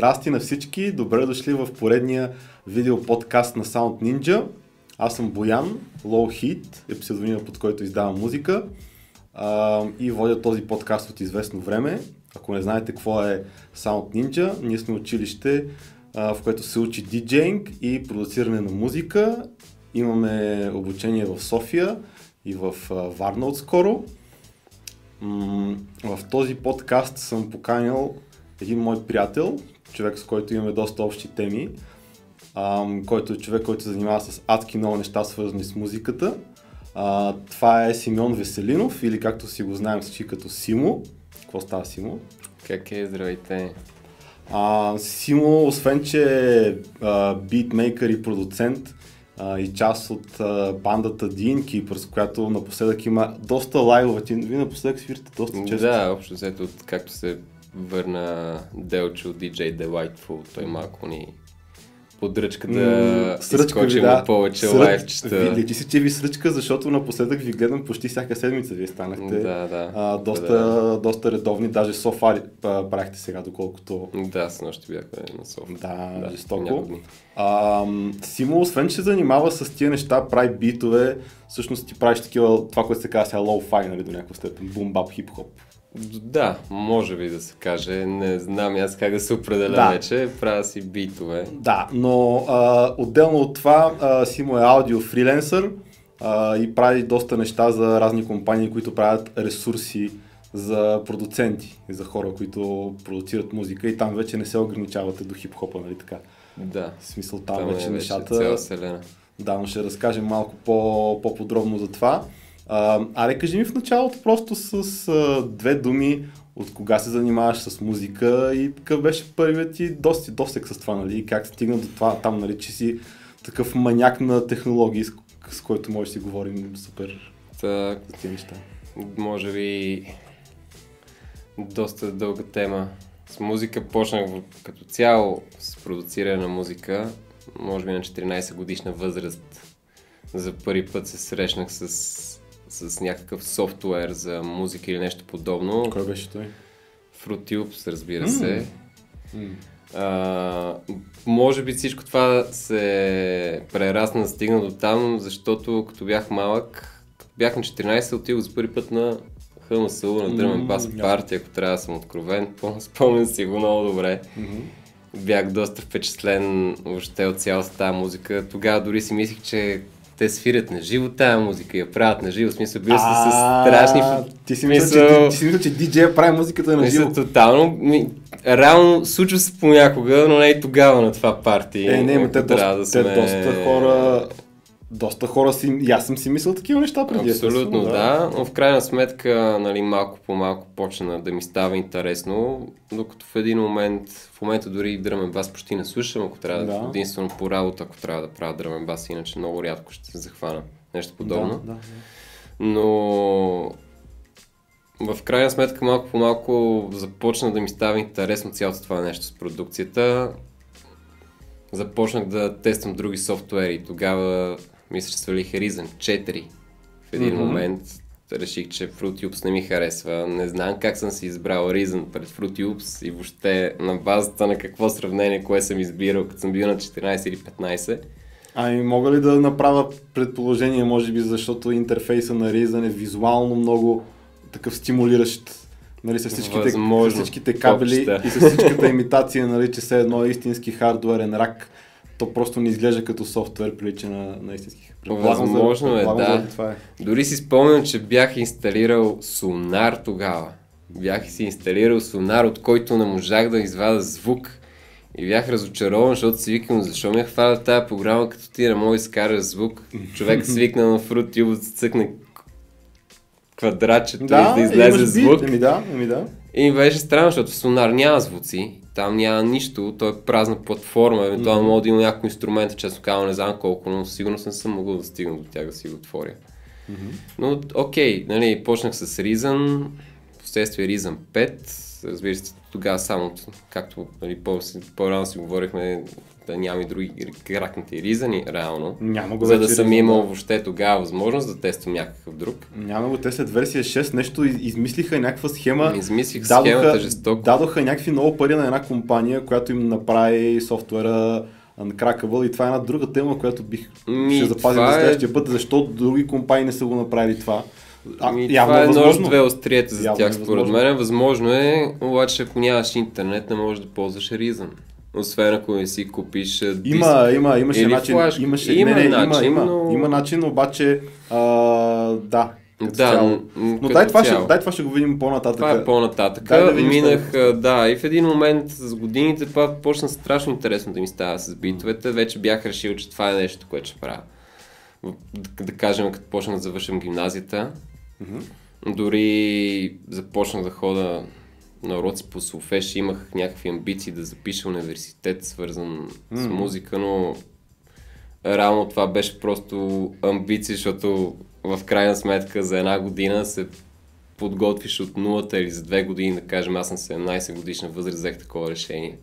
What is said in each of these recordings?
Здрасти на всички, добре дошли в поредния видео подкаст на Sound Ninja. Аз съм Боян, Low Heat е псевдонима под който издавам музика а, и водя този подкаст от известно време. Ако не знаете какво е Sound Ninja, ние сме училище, а, в което се учи диджейнг и продуциране на музика. Имаме обучение в София и в а, Варна отскоро. М- в този подкаст съм поканил един мой приятел, човек с който имаме доста общи теми, който е човек, който се занимава с адски много неща, свързани с музиката. А, това е Симеон Веселинов, или както си го знаем всички като Симо. Какво става Симо? Как е? Здравейте! А, Симо, освен че е битмейкър и продуцент а, и част от а, бандата Dean Keepers, която напоследък има доста лайвове. Ти, вие напоследък свирите доста често. Да, общо взето, както се върна Делчо, DJ Delightful, той малко ни подръчка да изкочим да. повече Сръч... лайфчета. Лечи си, че ви сръчка, защото напоследък ви гледам почти всяка седмица. Вие станахте да, да, а, доста, да. доста редовни, даже софа правихте сега, доколкото... Да, с нощи бяхме на софа. Да, да жестоко. А, Симо, освен че се занимава с тия неща, прави битове, всъщност ти правиш такива, това, което се казва сега low-fi, нали, до някаква степен, бум-бап, хип-хоп. Да, може би да се каже. Не знам аз как да се определя да. вече. Правя си битове. Да, но а, отделно от това а, Симо е аудио фриленсър а, и прави доста неща за разни компании, които правят ресурси за продуценти за хора, които продуцират музика и там вече не се ограничавате до хип-хопа, нали така? Да. В смисъл там, там вече е нещата... Цяла вселена. Да, но ще разкажем малко по, по-подробно за това. А, аре, кажи ми в началото просто с а, две думи от кога се занимаваш с музика и какъв беше първият ти доста, досек с това, нали? Как стигна до това там, нали, че си такъв маняк на технологии, с, с който може да си говорим супер так, за тези неща. Може би доста дълга тема. С музика почнах като цяло с продуциране на музика, може би на 14 годишна възраст. За първи път се срещнах с с някакъв софтуер за музика или нещо подобно. Кой беше той? Fruity Loops, разбира се. Mm. А, може би всичко това се прерасна, стигна до там, защото като бях малък, бях на 14, отидох за първи път на ХМСУ, на Дръмен Бас mm, партия, ако трябва да съм откровен. Спомням си го много добре. Mm-hmm. Бях доста впечатлен въобще от цялата тази музика. Тогава дори си мислих, че те свирят на живо тази музика и я правят на живо. Смисъл, бил са с страшни... Ти си мисля, че, че диджея прави музиката на живо. тотално. Реално случва се понякога, но не и тогава на това парти. Е, не, те, доста, те доста хора доста хора си, и аз съм си мислил такива неща преди. Абсолютно, да. да. Но в крайна сметка, нали, малко по малко почна да ми става интересно, докато в един момент, в момента дори дръмен бас почти не слушам, ако трябва да, единствено по работа, ако трябва да правя дръмен бас, иначе много рядко ще се захвана нещо подобно. Да, да, да. Но в крайна сметка малко по малко започна да ми става интересно цялото това нещо с продукцията. Започнах да тествам други софтуери. Тогава мисля, че свалих Reason 4 в един mm-hmm. момент. Реших, че Fruity Loops не ми харесва. Не знам как съм си избрал Reason пред Fruity Loops и въобще на базата на какво сравнение, кое съм избирал, като съм бил на 14 или 15. Ами мога ли да направя предположение, може би, защото интерфейса на Reason е визуално много такъв стимулиращ нали, с всичките, с всичките кабели Попчета. и с всичката имитация, нали, че все едно е истински хардуерен рак то просто не изглежда като софтуер, прилича на, на истински. Възможно е, да. Това е. Дори си спомням, че бях инсталирал Сонар тогава. Бях си инсталирал Сонар, от който не можах да извада звук. И бях разочарован, защото си викам, защо ми е хвана тази програма, като ти не мога да изкараш звук. Човек свикна на Fruit Tube, цъкне квадратчето да, и да излезе звук. Еми да, еми да. И ми беше странно, защото в Сонар няма звуци. Там няма нищо, то е празна платформа, евентуално mm-hmm. мога да има някакво инструмент, често казвам, не знам колко, но сигурно не съм могъл да стигна до тях да си го отворя. Mm-hmm. Но окей, нали, почнах с Reason, последствие Reason 5, разбира се, тогава само, както нали, по- по-рано си говорихме, да няма и други кракнати ризани, реално. Няма го за да съм имал въобще тогава възможност да тествам някакъв друг. Няма го, те след версия 6 нещо из- измислиха някаква схема. Измислих схемата жестоко. Дадоха някакви много пари на една компания, която им направи софтуера Uncrackable и това е една друга тема, която бих Ми, ще запазим това за е- следващия път, защо други компании не са го направили това. А, Ми, явно това е е едно от две острията за Явно тях, е според мен. Възможно е, обаче ако нямаш интернет, не можеш да ползваш Reason. Освен ако не си купиш диск. Има, има, имаше Или начин. флашка. Имаше, Има не, не, начин, има, но- има, има начин, обаче а, да. Да, цяло. Но като дай това, ще, дай това ще го видим по-нататък. Това е по-нататък. Дай да Минах, следващото. а, да, и в един момент с годините това почна страшно интересно да ми става с битовете. Вече бях решил, че това е нещо, което ще правя. Да, да кажем, като почнах да завършам гимназията, дори започнах да хода на уроци по Солфеш, имах някакви амбиции да запиша университет, свързан с музика, но реално това беше просто амбиция, защото в крайна сметка за една година се подготвиш от нулата или за две години, да кажем, аз на 17 годишна възраст взех такова решение.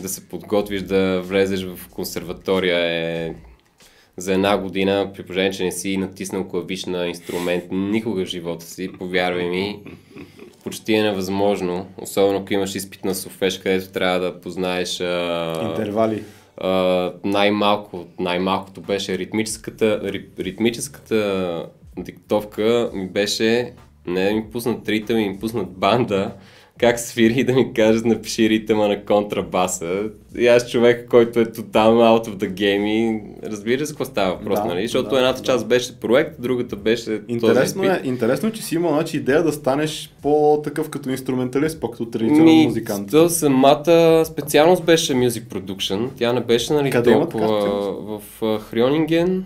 Да се подготвиш да влезеш в консерватория е за една година, при положение, че не си натиснал клавиш на инструмент никога в живота си, повярвай ми, почти е невъзможно. Особено ако имаш изпит на Софеш, където трябва да познаеш а, Интервали. а, най-малко, най-малкото беше ритмическата, ри, ритмическата диктовка ми беше не да ми пуснат ритъм, ми пуснат банда, как свири да ми кажат напиши ритъма на контрабаса. И аз човек, който е тотално out of the game и разбира се какво става въпрос, Да, нали? Защото да, едната да. част беше проект, другата беше Интересно този е, интересно е, че си имал значи, идея да станеш по-такъв като инструменталист, по-като традиционен музикант. То самата специалност беше Music Production. Тя не беше нали, Къде толкова в а, Хрионинген.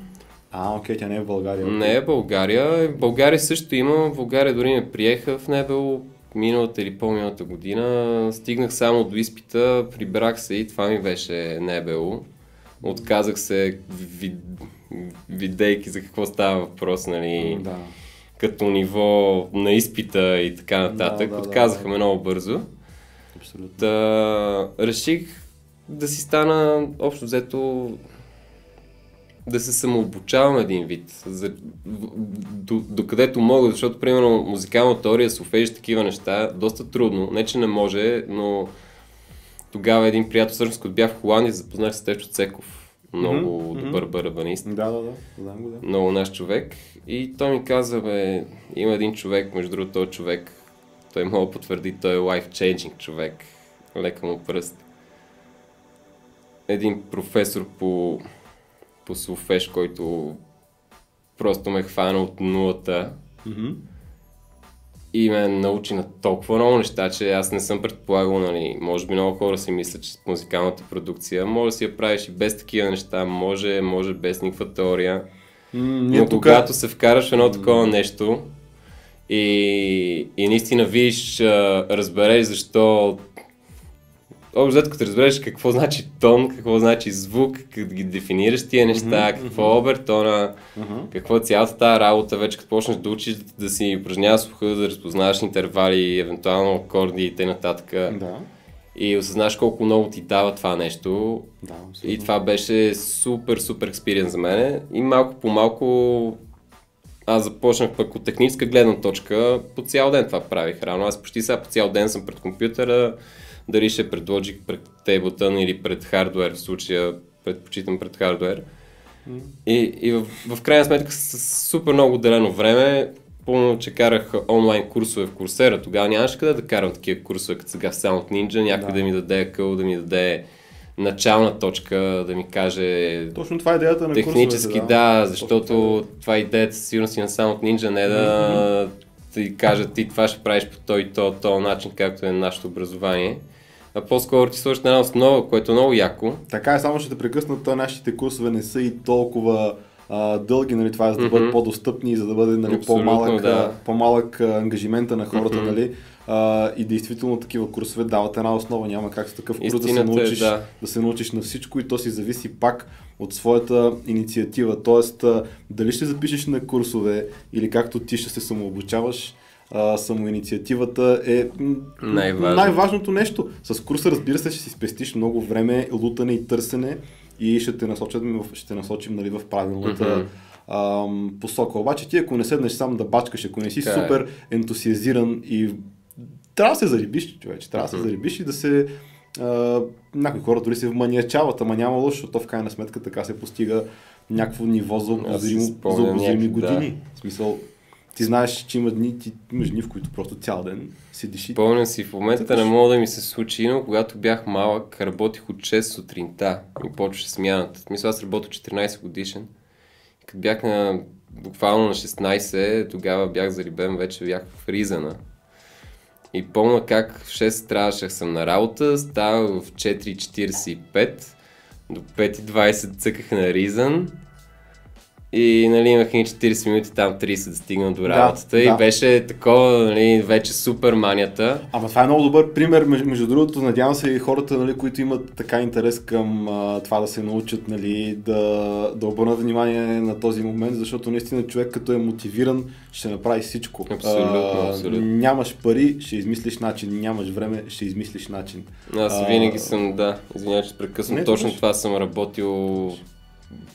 А, окей, тя не е в България. Не е България. В България също има. В България дори ме приеха в Небел миналата или по-миналата година. Стигнах само до изпита, прибрах се и това ми беше Небел. Отказах се, ви, видейки за какво става въпрос, нали, Да. като ниво на изпита и така нататък. Да, да, да, Отказаха да. ме много бързо. Абсолютно. Да реших да си стана общо взето да се самообучавам един вид, за, до, докъдето мога, защото примерно музикална теория, солфеж, такива неща, доста трудно, не че не може, но тогава един приятел, всъщност като бях в Холандия, запознах се с Течо Цеков, много Мгм, добър барабанист Да, да, да. Знам го, да. много наш човек. И той ми каза, бе, има един човек, между другото, този човек, той мога да потвърди, той е life-changing човек. Лека му пръст. Един професор по, по Солфеш, който просто ме хвана от нулата Мгм. и ме научи на толкова много неща, че аз не съм предполагал, нали, може би много хора си мислят, че с музикалната продукция може да си я правиш и без такива неща, може, може без никаква теория. М, Но тук... когато се вкараш в едно такова нещо и, и наистина видиш, разбереш защо Общо взето, като разбереш какво значи тон, какво значи звук, като ги дефинираш тия неща, какво е обертона, Мгм. какво е цялата тази работа, вече като почнеш да учиш да си упражняваш слуха, да разпознаваш интервали, евентуално акорди и т.н. Да. И осъзнаш колко много ти дава това нещо, Да, и абсолютно. това беше супер, супер експириенс за мен. И малко по малко аз започнах пък от техническа гледна точка. По цял ден това правих рано. Аз почти сега по цял ден съм пред компютъра. Дали ще пред Logic, пред Ableton или пред хардвер. В случая предпочитам пред хардвер. И, и в, в крайна сметка с супер много отделено време Помня, че карах онлайн курсове в Курсера. Тогава нямаше къде да карам такива курсове, като сега в Sound Ninja. Някой да, Да. ми даде акъл, да ми даде начална точка, да ми каже Точно това е идеята на технически да, Точно защото това това е идеята със сигурност и на Sound Ninja, не да ти кажат ти това ще правиш по той и то, то начин, както е нашето образование. А по-скоро ти сложиш на една основа, което е много яко. Така е, само ще те прекъсна, то нашите курсове не са и толкова а, дълги, нали, това е за да бъдат Мгм. по-достъпни, за да бъде нали, Абсолютно, по-малък, да. по-малък ангажимента на хората, Мгм. нали? А, и действително такива курсове дават една основа, няма как с такъв курс да се, Истината е, научиш, да. да се научиш на всичко и то си зависи пак от своята инициатива. Тоест, дали ще запишеш на курсове или както ти ще се самообучаваш, а, самоинициативата е Най-важно. най-важното нещо. С курса, разбира се, ще си спестиш много време, лутане и търсене и ще те насочим, в- ще те насочим нали, в правилната ам, посока. Обаче ти, ако не седнеш сам да бачкаш, ако не си Така е. супер ентусиазиран и трябва да се зарибиш, човече, трябва да се зарибиш и да се... А, някои хора дори се вманиачават, ама няма лошо, защото в крайна сметка така се постига някакво ниво за обозрими някак- да. години. В смисъл, ти знаеш, че има дни, ти имаш дни, в които просто цял ден седиш и... Спомням си, в момента не мога да ми се случи, но когато бях малък, работих от 6 сутринта и почваше смяната. В Мисля, аз работя 14 годишен. Като бях на, буквално на 16, тогава бях зарибен, вече бях в Ризана. И помня как в 6 трябваше съм на работа, става в 4.45, до 5.20 цъках на Ризан. И нали, имах и 40 минути там 30 да стигна до Да, работата да. и беше такова, нали, вече супер манията. Ама това е много добър пример. Между, между другото, надявам се и хората, нали, които имат така интерес към а, това да се научат, нали, да, да обърнат внимание на този момент, защото наистина човек като е мотивиран, ще направи всичко. Абсолютно, абсолютно. Нямаш пари, ще измислиш начин. Нямаш време, ще измислиш начин. Аз А, винаги съм, да, извинявай, че прекъсвам, точно. това съм работил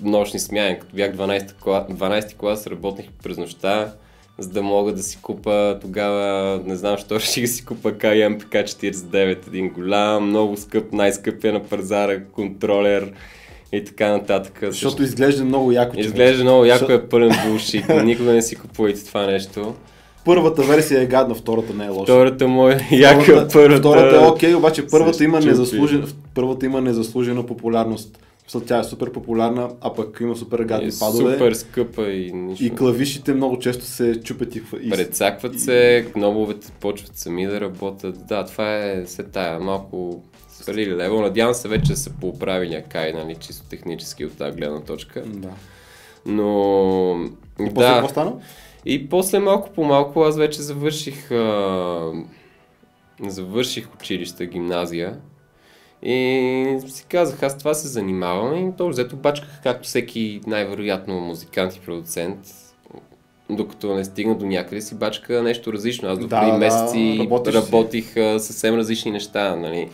нощни смяни. Като бях 12 клас, 12 клас, работех през нощта, за да мога да си купа тогава, не знам, що реших да си купа KM PK49, един голям, много скъп, най-скъпия на пазара, контролер и така нататък. Защото изглежда много яко. Изглежда много яко Защо- е пълен булшит, никога не си купувайте това нещо. Първата версия е гадна, втората не е лоша. Втората му е яка, Втората, първата... втората е окей, обаче първата има, щупи. незаслужена, първата има незаслужена популярност. Защото тя е супер популярна, а пък има супер гадни е падове. супер скъпа и нищо. И клавишите много често се чупят и... и... Прецакват се, кнобовете почват сами да работят. Да, това е се тая малко свалили лево. Надявам се вече да са поправили Акай, нали, чисто технически от тази гледна точка. Да. Но... И после да. какво стана? И после малко по малко аз вече завърших а... завърших училище, гимназия. И си казах, аз това се занимавам и то взето бачках както всеки най-вероятно музикант и продуцент. Докато не стигна до някъде си бачка нещо различно. Аз до Да, преди да, месеци си. работих а, съвсем различни неща. Нали.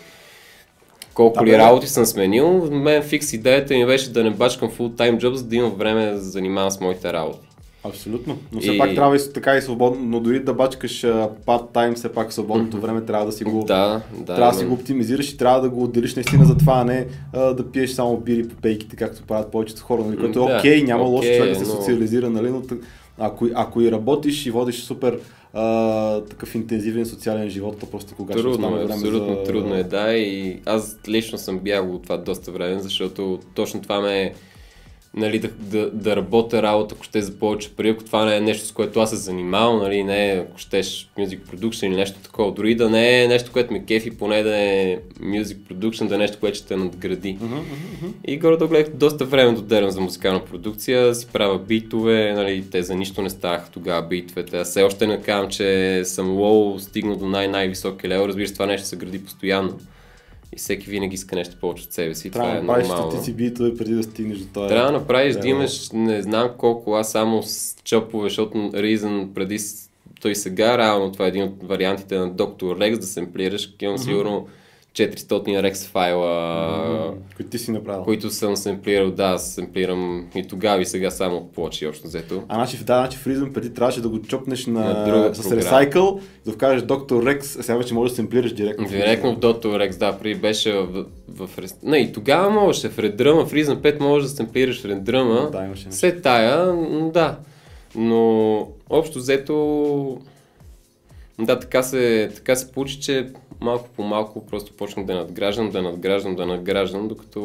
Колко Да, ли бе. работи съм сменил, мен фикс идеята ми беше да не бачкам full-time job, за да имам време да се занимавам с моите работи. Абсолютно. Но все И- пак трябва и така и свободно, но дори да бачкаш part-time, все пак свободното време трябва да си го... Да, да. трябва да си го оптимизираш и трябва да го отделиш наистина за това, а не а, да пиеш само бири по пейките, както правят повечето хора, нали? което е окей, няма лошо окей, човек да се социализира, нали? но ако, ако и работиш и водиш супер а, такъв интензивен социален живот, то просто кога ще Трудно остане е, време абсолютно за... трудно е, да. И аз лично съм бягал от това доста време, защото точно това ме нали, да, да, да работя работа, ако ще за повече пари, ако това не е нещо, с което аз се занимавам, нали, не е, ако щеш music production или нещо такова, дори да не е нещо, което ме кефи, поне да е music production, да е нещо, което ще те надгради. Мгм, мгм. И горе гледах доста време да отделям за музикална продукция, си правя битове, нали, те за нищо не ставаха тогава битовете. Аз все още не казвам, че съм лоу, стигнал до най-най-високи лево, разбира се, това нещо се гради постоянно. И всеки винаги иска нещо повече от себе си, Трябва това да е направиш стотици битове преди да стигнеш до това. Трябва да направиш, да имаш не знам колко, аз само с чопове, защото Reason преди той сега, реално това е един от вариантите на Dr. Rex, да семплираш, имам сигурно 400 Rex файла, Които ти си направил. които съм семплирал, да, семплирам и тогава и сега само плочи, общо взето. А значи, да, значи Reason преди трябваше да го чопнеш на, На друга с. Recycle, да вкажеш Dr. Rex, а сега вече можеш да семплираш директно. Директно в Dr. Rex, да, преди беше в, в, в Не, и тогава можеше в Redrama, в Reason 5 можеш да семплираш в Redrama. Да, имаше нещо. Се тая, да. Но общо взето, да, така се, така се получи, че малко по малко просто почнах да надграждам, да надграждам, да надграждам, докато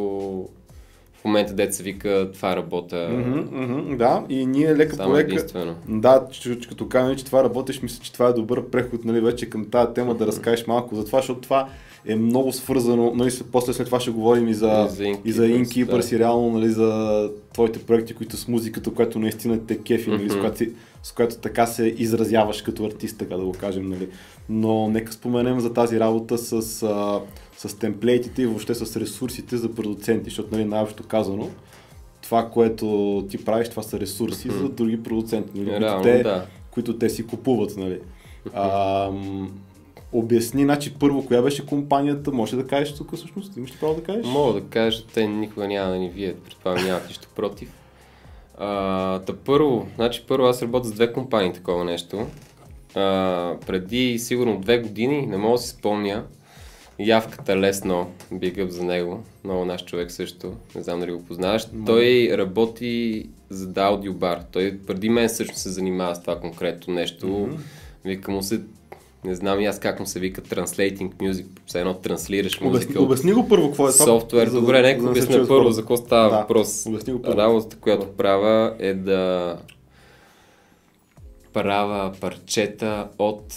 в момента се вика това работа Мгм, мгм, да, и ние лека по лека. единствено. Да, че, че, като казваме, че това работиш, мисля, че това е добър преход нали, вече към тази тема да разкажеш малко за това, защото това е много свързано, нали, после след това ще говорим и за, И за Innkeepers да. и реално нали, за твоите проекти, които с музиката, която наистина те кефи, нали, с, Мгм. която, си- с която така се изразяваш като артист, така да го кажем. Нали. Но нека споменем за тази работа с, а, с темплейтите и въобще с ресурсите за продуценти, защото нали, най-общо казано, това, което ти правиш, това са ресурси за други продуценти, нали, които, Реално, те, да. които те си купуват. Нали. А, обясни, значи първо, коя беше компанията, може да кажеш тук всъщност, имаш ли право да кажеш? Мога да кажа, те никога няма да ни вият, предполагам нямат нищо против. А, та първо, значи първо аз работя с две компании такова нещо. А, преди сигурно две години, не мога да си спомня, Явката лесно, up за него, много наш човек също, не знам дали го познаваш. Mm. Той работи за аудиобар. Той преди мен също се занимава с това конкретно нещо. Mm-hmm. Вика му се не знам и аз как му се вика Translating Music, все едно транслираш музика. Обясни, обясни го първо, какво е това? Софтуер. Добре, нека да обясня първо, за какво става да, въпрос. Работата, която правя е да правя парчета от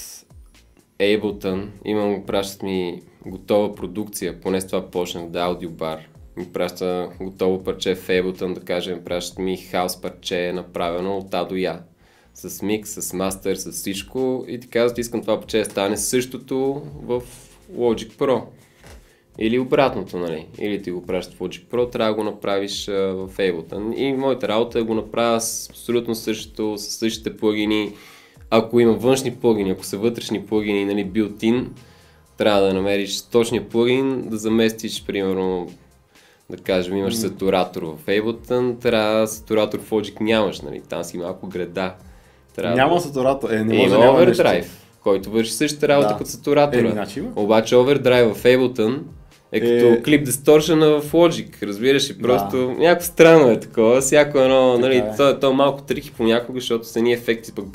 Ableton. Имам, пращат ми готова продукция, поне с това почнах да аудиобар. Ми праща готово парче в Ableton, да кажем, пращат ми хаос парче, направено от А до Я с микс, с мастер, с всичко и ти казват, искам това парче да стане същото в Logic Pro. Или обратното, нали? Или ти го пращат в Logic Pro, трябва да го направиш а, в Ableton. И моята работа е го направя с абсолютно същото, с същите плагини. Ако има външни плагини, ако са вътрешни плагини, нали, built-in, трябва да намериш точния плагин, да заместиш, примерно, да кажем, имаш сатуратор в Ableton, трябва сатуратор в Logic нямаш, нали? Там си малко греда. Трябва няма сатуратор. Е, не може има да Overdrive, който върши същата работа да. като сатуратора. Е, значи има. Обаче Overdrive в Ableton е като е... клип дисторшена в Logic, разбираш ли? Просто да. някакво странно е такова, всяко едно, нали, е. то, то е малко трики понякога, защото са ни ефекти пък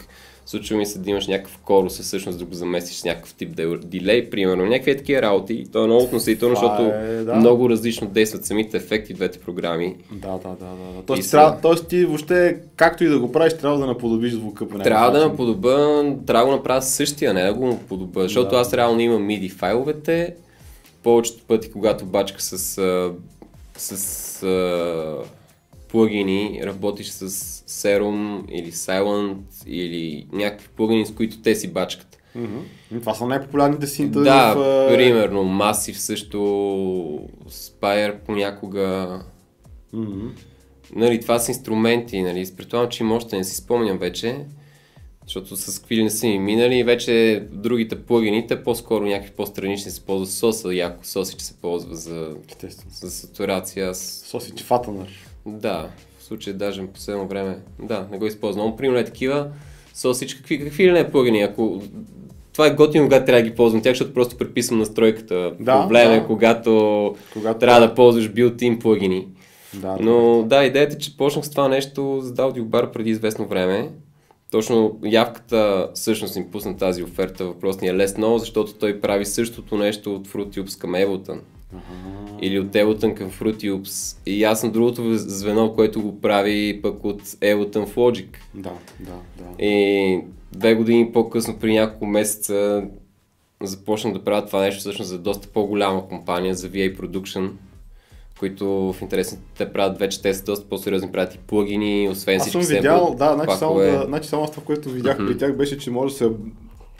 Случва ми се да имаш някакъв корус, всъщност да го заместиш с някакъв тип дилей, примерно. Някакви такива работи. То е много относително, защото е, да. много различно действат самите ефекти двете програми. Да, да, да. да. Тоест, са... трябва, тоест ти въобще, както и да го правиш, трябва да наподобиш звука по Трябва да наподоба, трябва да го направя същия, не да го наподоба, защото да. аз реално имам MIDI файловете. Повечето пъти, когато бачка с, с, с плагини, работиш с Serum или Silent или някакви плагини, с които те си бачкат. Mm-hmm. Това са най-популярните синта. Да, в, примерно Massive също, Spire понякога. Mm-hmm. Нали, това са инструменти, нали, предполагам, че има още, не си спомням вече, защото с какви не са ми минали и вече другите плагините, по-скоро някакви по-странични се ползват соса, яко сосич се ползва за, за сатурация. Сосич фатанър. Да, в случая даже в последно време, да, не го използвам. Примерно е такива сосич, какви, какви ли не плагини, ако това е готино, когато трябва да ги ползвам тях, защото просто преписвам настройката. Да, Проблем е, да. когато, когато трябва да ползваш built-in плагини. Да, Но да, идеята е, че почнах с това нещо за аудиобар преди известно време. Точно явката всъщност им пусна тази оферта, въпросния лесно, защото той прави същото нещо от Fruity Loops към Ableton. Или от Ableton към Fruity Loops. И аз съм другото звено, което го прави пък от Ableton в Logic. Да, да, да. И две години по-късно, при няколко месеца, започнах да правя това нещо всъщност за доста по-голяма компания, за VA Production, които в интересни те правят вече, те са доста по-сериозни, правят и плагини, освен всички Аз съм видял, да, значи само, е... да, значи само това, което видях mm-hmm. при тях беше, че може да се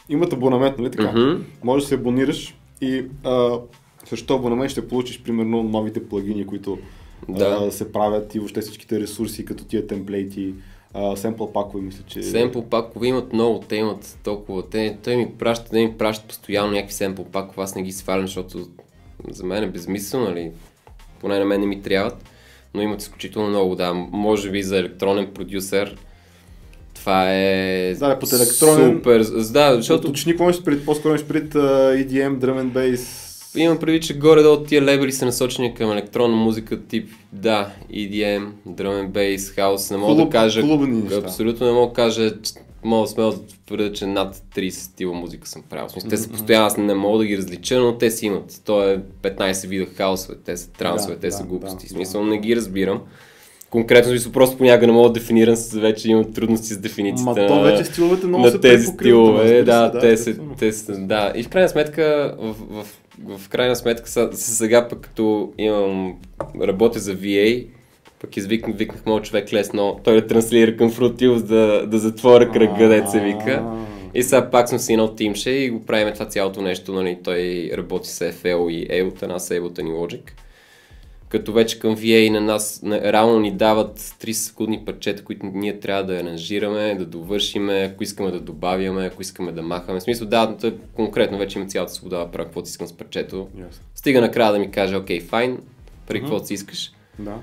имат абонамент, нали така? Mm-hmm. Може да се абонираш и а, срещу абонамент ще получиш примерно новите плагини, които да. а, се правят и въобще всичките ресурси, като тия темплейти, семпл пакове, мисля, че... Семпл пакове имат много, те имат толкова, те, той ми праща, те ми пращат постоянно някакви семпл пакове, аз не ги свалям, защото за мен е безмислено, нали, поне на мен не ми трябват, но имат изключително много, да, може би за електронен продюсер, това е да, под електронен... супер, да, защото... Уточни, какво пред, по-скоро пред uh, EDM, Drum and Bass, Имам преди, че горе-долу тия лебели са насочени към електронна музика тип, да, EDM, Drum and Bass, House, не мога Клуб, да кажа, абсолютно не мога да кажа, мога смело да твърда, че над 30 стила музика съм правил. Смисъл, те са постоянно, аз не мога да ги различа, но те си имат. То е 15 вида хаосове, те са трансове, да, те да, са глупости. Да, смисъл, да. не ги разбирам. Конкретно смисъл, просто понякога не мога да дефинирам, вече имам трудности с дефиницията Ма, то вече стиловете много на се тези стилове. Да, да, те, са, те са, да. И в крайна сметка, в, в в крайна сметка сега пък като имам, работя за VA, пък извикнах, викнах моят човек лесно, той да транслира към Fruity да, да затворя кръга, дет се вика. И сега пак съм си едно тимше и го правим това цялото нещо, нали, той работи с FL и Ableton, аз Ableton и Logic. Като вече към VA на нас на, реално ни дават 30 секундни парчета, които ние трябва да аранжираме, да довършиме, ако искаме да добавяме, ако искаме да махаме. В смисъл, да, тъй, конкретно вече има цялата свобода да правя каквото искам с парчето. Yes. Стига накрая да ми каже, окей, файн, при каквото си искаш. Да.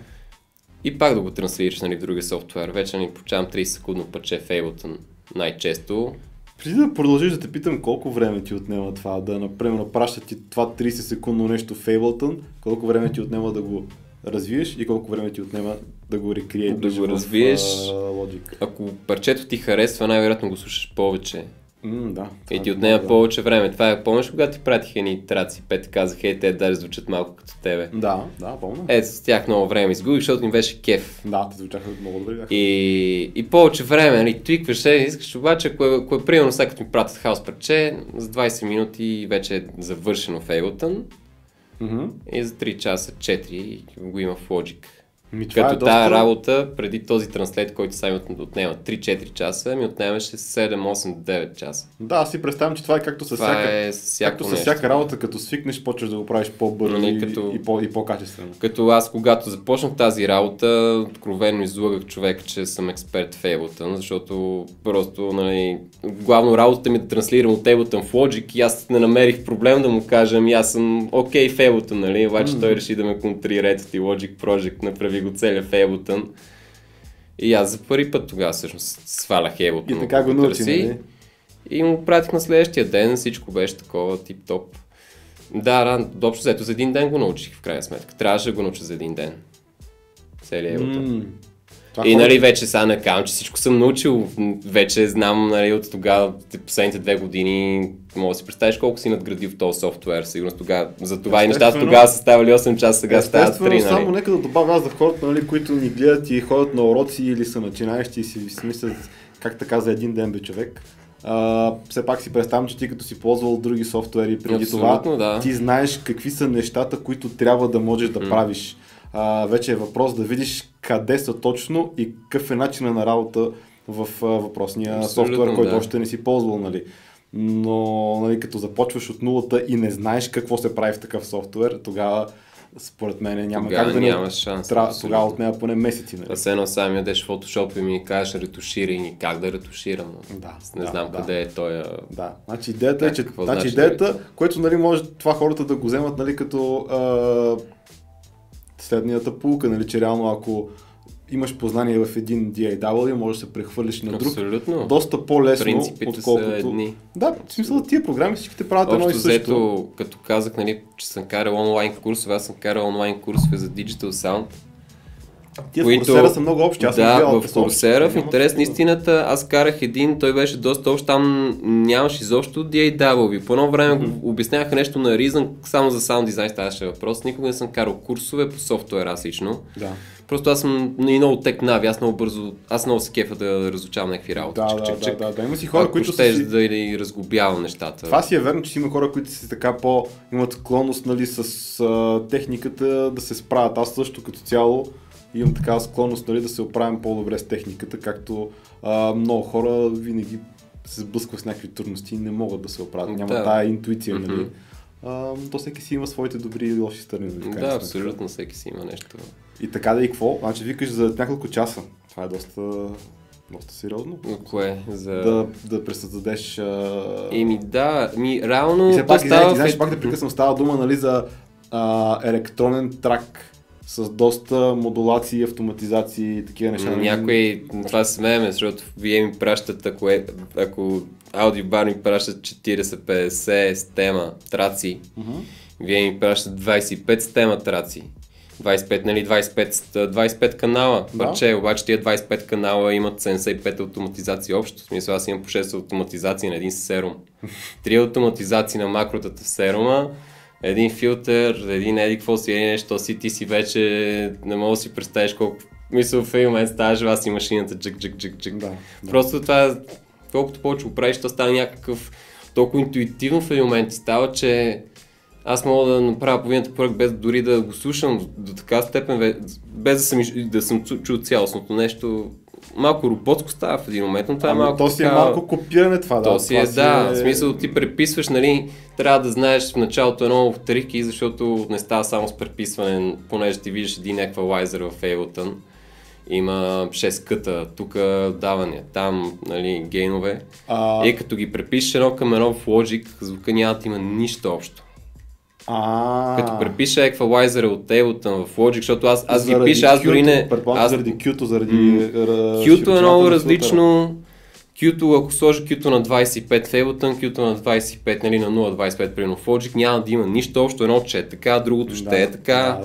И пак да го трансферираш нали, в другия софтуер. Вече ни получавам 30 секундно парче в Ableton най-често. Преди да продължиш да те питам колко време ти отнема това, да например напраща ти това 30 секундно нещо в Ableton, колко време ти отнема да го развиеш и колко време ти отнема да го рекриейтнеш Да го развиеш. в uh, Logic. Ако парчето ти харесва, най-вероятно го слушаш повече. М, да. И ти е отнема да. повече време. Това е, помниш, когато ти пратиха едни траци, пет казаха, ей, те даже звучат малко като тебе. Да, да, помня. Ето с тях много време изгубих, защото ми беше кеф. Да, те звучаха много добре. И, и повече време, нали, твикваш, е, искаш, обаче, ако е, ако е примерно сега като ми пратят хаос парче, за 20 минути вече е завършено в Ableton Мгм. и за 3 часа 4 го има в Logic. Ми, това Като е доста... работа, преди този транслейт, който сега ми отнема 3-4 часа, ми отнемаше 7-8-9 часа. Да, аз си представям, че това е както с всяка... е Както с всяка работа, като свикнеш, почваш да го правиш по-бързо и, като- и, по, и по-качествено. Като аз, когато започнах тази работа, откровенно излъгах човек, че съм експерт в Ableton, защото просто, нали, главно работата ми е да транслирам от Ableton в Logic и аз не намерих проблем да му кажа, ами аз съм окей в Ableton, нали, обаче той реши да ме контрира, ето ти Logic Project, направи го целия в Ableton. И аз за първи път тогава всъщност свалях Ableton. И на така го научи, нали? И му пратих на следващия ден, всичко беше такова тип-топ. Да, ран, общо взето за един ден го научих в крайна сметка. Трябваше да го науча за един ден. Целият Ableton. М, това И нали вече сега не казвам, че всичко съм научил. Вече знам нали, от тогава, последните две години, мога да си представиш колко си надградил в този софтуер. Сигурно тогава, за това и нещата тогава са ставали 8 часа, сега стават Естествено, 3, нали? само нека да добавя аз за хората, нали, които ни гледат и ходят на уроци или са начинаещи и си, си мислят как така за един ден бе човек. А, все пак си представям, че ти като си ползвал други софтуери преди Абсолютно, това, да. ти знаеш какви са нещата, които трябва да можеш да правиш. А, вече е въпрос да видиш къде са точно и какъв е начинът на работа в а, въпросния Абсолютно, софтуер, който да. още не си ползвал. Нали. Но нали, като започваш от нулата и не знаеш какво се прави в такъв софтуер, тогава според мен няма Тогава как да няма не... шанс, Трябва, абсолютно. тогава отнема поне месеци. Нали? А все едно сами ядеш фотошоп и ми кажеш ретуширай ни как да ретуширам. Да, не да, знам да. къде е той. Да, значи идеята е, Как, че какво значи значи, идеята, което нали, може това хората да го вземат нали, като а, следнията полука, нали, че реално ако имаш познание в един DAW, може да се прехвърлиш на друг. Абсолютно. Доста по-лесно, Принципите са отколкото... едни. Да, в смисъл тия програми всичките правят едно и Общо също. взето, като казах, нали, че съм карал онлайн курсове, аз съм карал онлайн курсове за Digital Sound. Тия които- в Coursera са много общи. Аз да, в общи. Coursera, в интерес на истината, аз карах един, той беше доста общ, там нямаше изобщо DAW. По едно време го обясняваха нещо на Reason, само за саунд дизайн ставаше въпрос. Никога не съм карал курсове по софтуер, аз лично. Да. Просто аз съм и много тек нави, аз много бързо, аз много се кефа да разучавам някакви работи. Да, чик, да, чик, да, чик. да, да. Има си хора, Ако които щеш си... да и разглобявам нещата. Това си е верно, че си има хора, които си така по... имат склонност нали, с а, техниката да се справят. Аз също като цяло имам такава склонност нали, да се оправим по-добре с техниката, както а, много хора винаги се сблъскват с някакви трудности и не могат да се оправят. Няма Да. тая интуиция, нали. Мгм. А, то всеки си има своите добри и лоши страни. Нали, Да, сметка. абсолютно, всеки си има нещо. И така да и какво? Значи викаш за няколко часа. Това е доста, доста сериозно. Кое? За... Да, да пресъздадеш... А... Еми да, ми реално И все пак, става че пак да прекъсвам, става дума нали, за а, електронен трак с доста модулации, автоматизации и такива неща. Някои, това се смееме, защото вие ми пращат, ако, е, ако аудиобар ми пращат 40-50 стема траци, Мгм. вие ми пращат 25 стема траци. 25, нали, 25, ст- 25 канала, Да. парче, обаче тия 25 канала имат 75 автоматизации общо. В смисъл аз имам по 6 автоматизации на един серум. Три автоматизации на макротата в серума, един филтър, един еди какво си, един нещо си, ти си вече не мога да си представиш колко мисъл в един момент ставаш вас и машината джик, джик, джик, джик. Да, да. Просто това, колкото повече го правиш, то става някакъв толкова интуитивно в един момент става, че аз мога да направя половината проект без дори да го слушам до, до така степен, бе- без да съм, да съм чу- чул цялостното нещо. Малко роботско става в един момент, но това е Ами, малко то си е малко копиране това, То да. си е, да. В смисъл ти преписваш, нали, трябва да знаеш в началото едно трики, защото не става само с преписване, понеже ти виждаш един еквалайзер в Ableton. Има 6 къта, тук даване, там, нали, гейнове. А, И като ги препишеш едно към едно в Logic, звука няма да има нищо общо. А, Като препиша еквалайзера от Ableton в Logic, защото аз, аз ги пиша, аз дори не... Предполагам, Аз, заради Q-то, заради... Р- Q-то е много различно. Q-то, ако сложа Q-то на 25 в Ableton, Q-то на 25, нали, на 0.25 примерно в Logic, няма да има нищо общо, едно че е така, другото ще е така.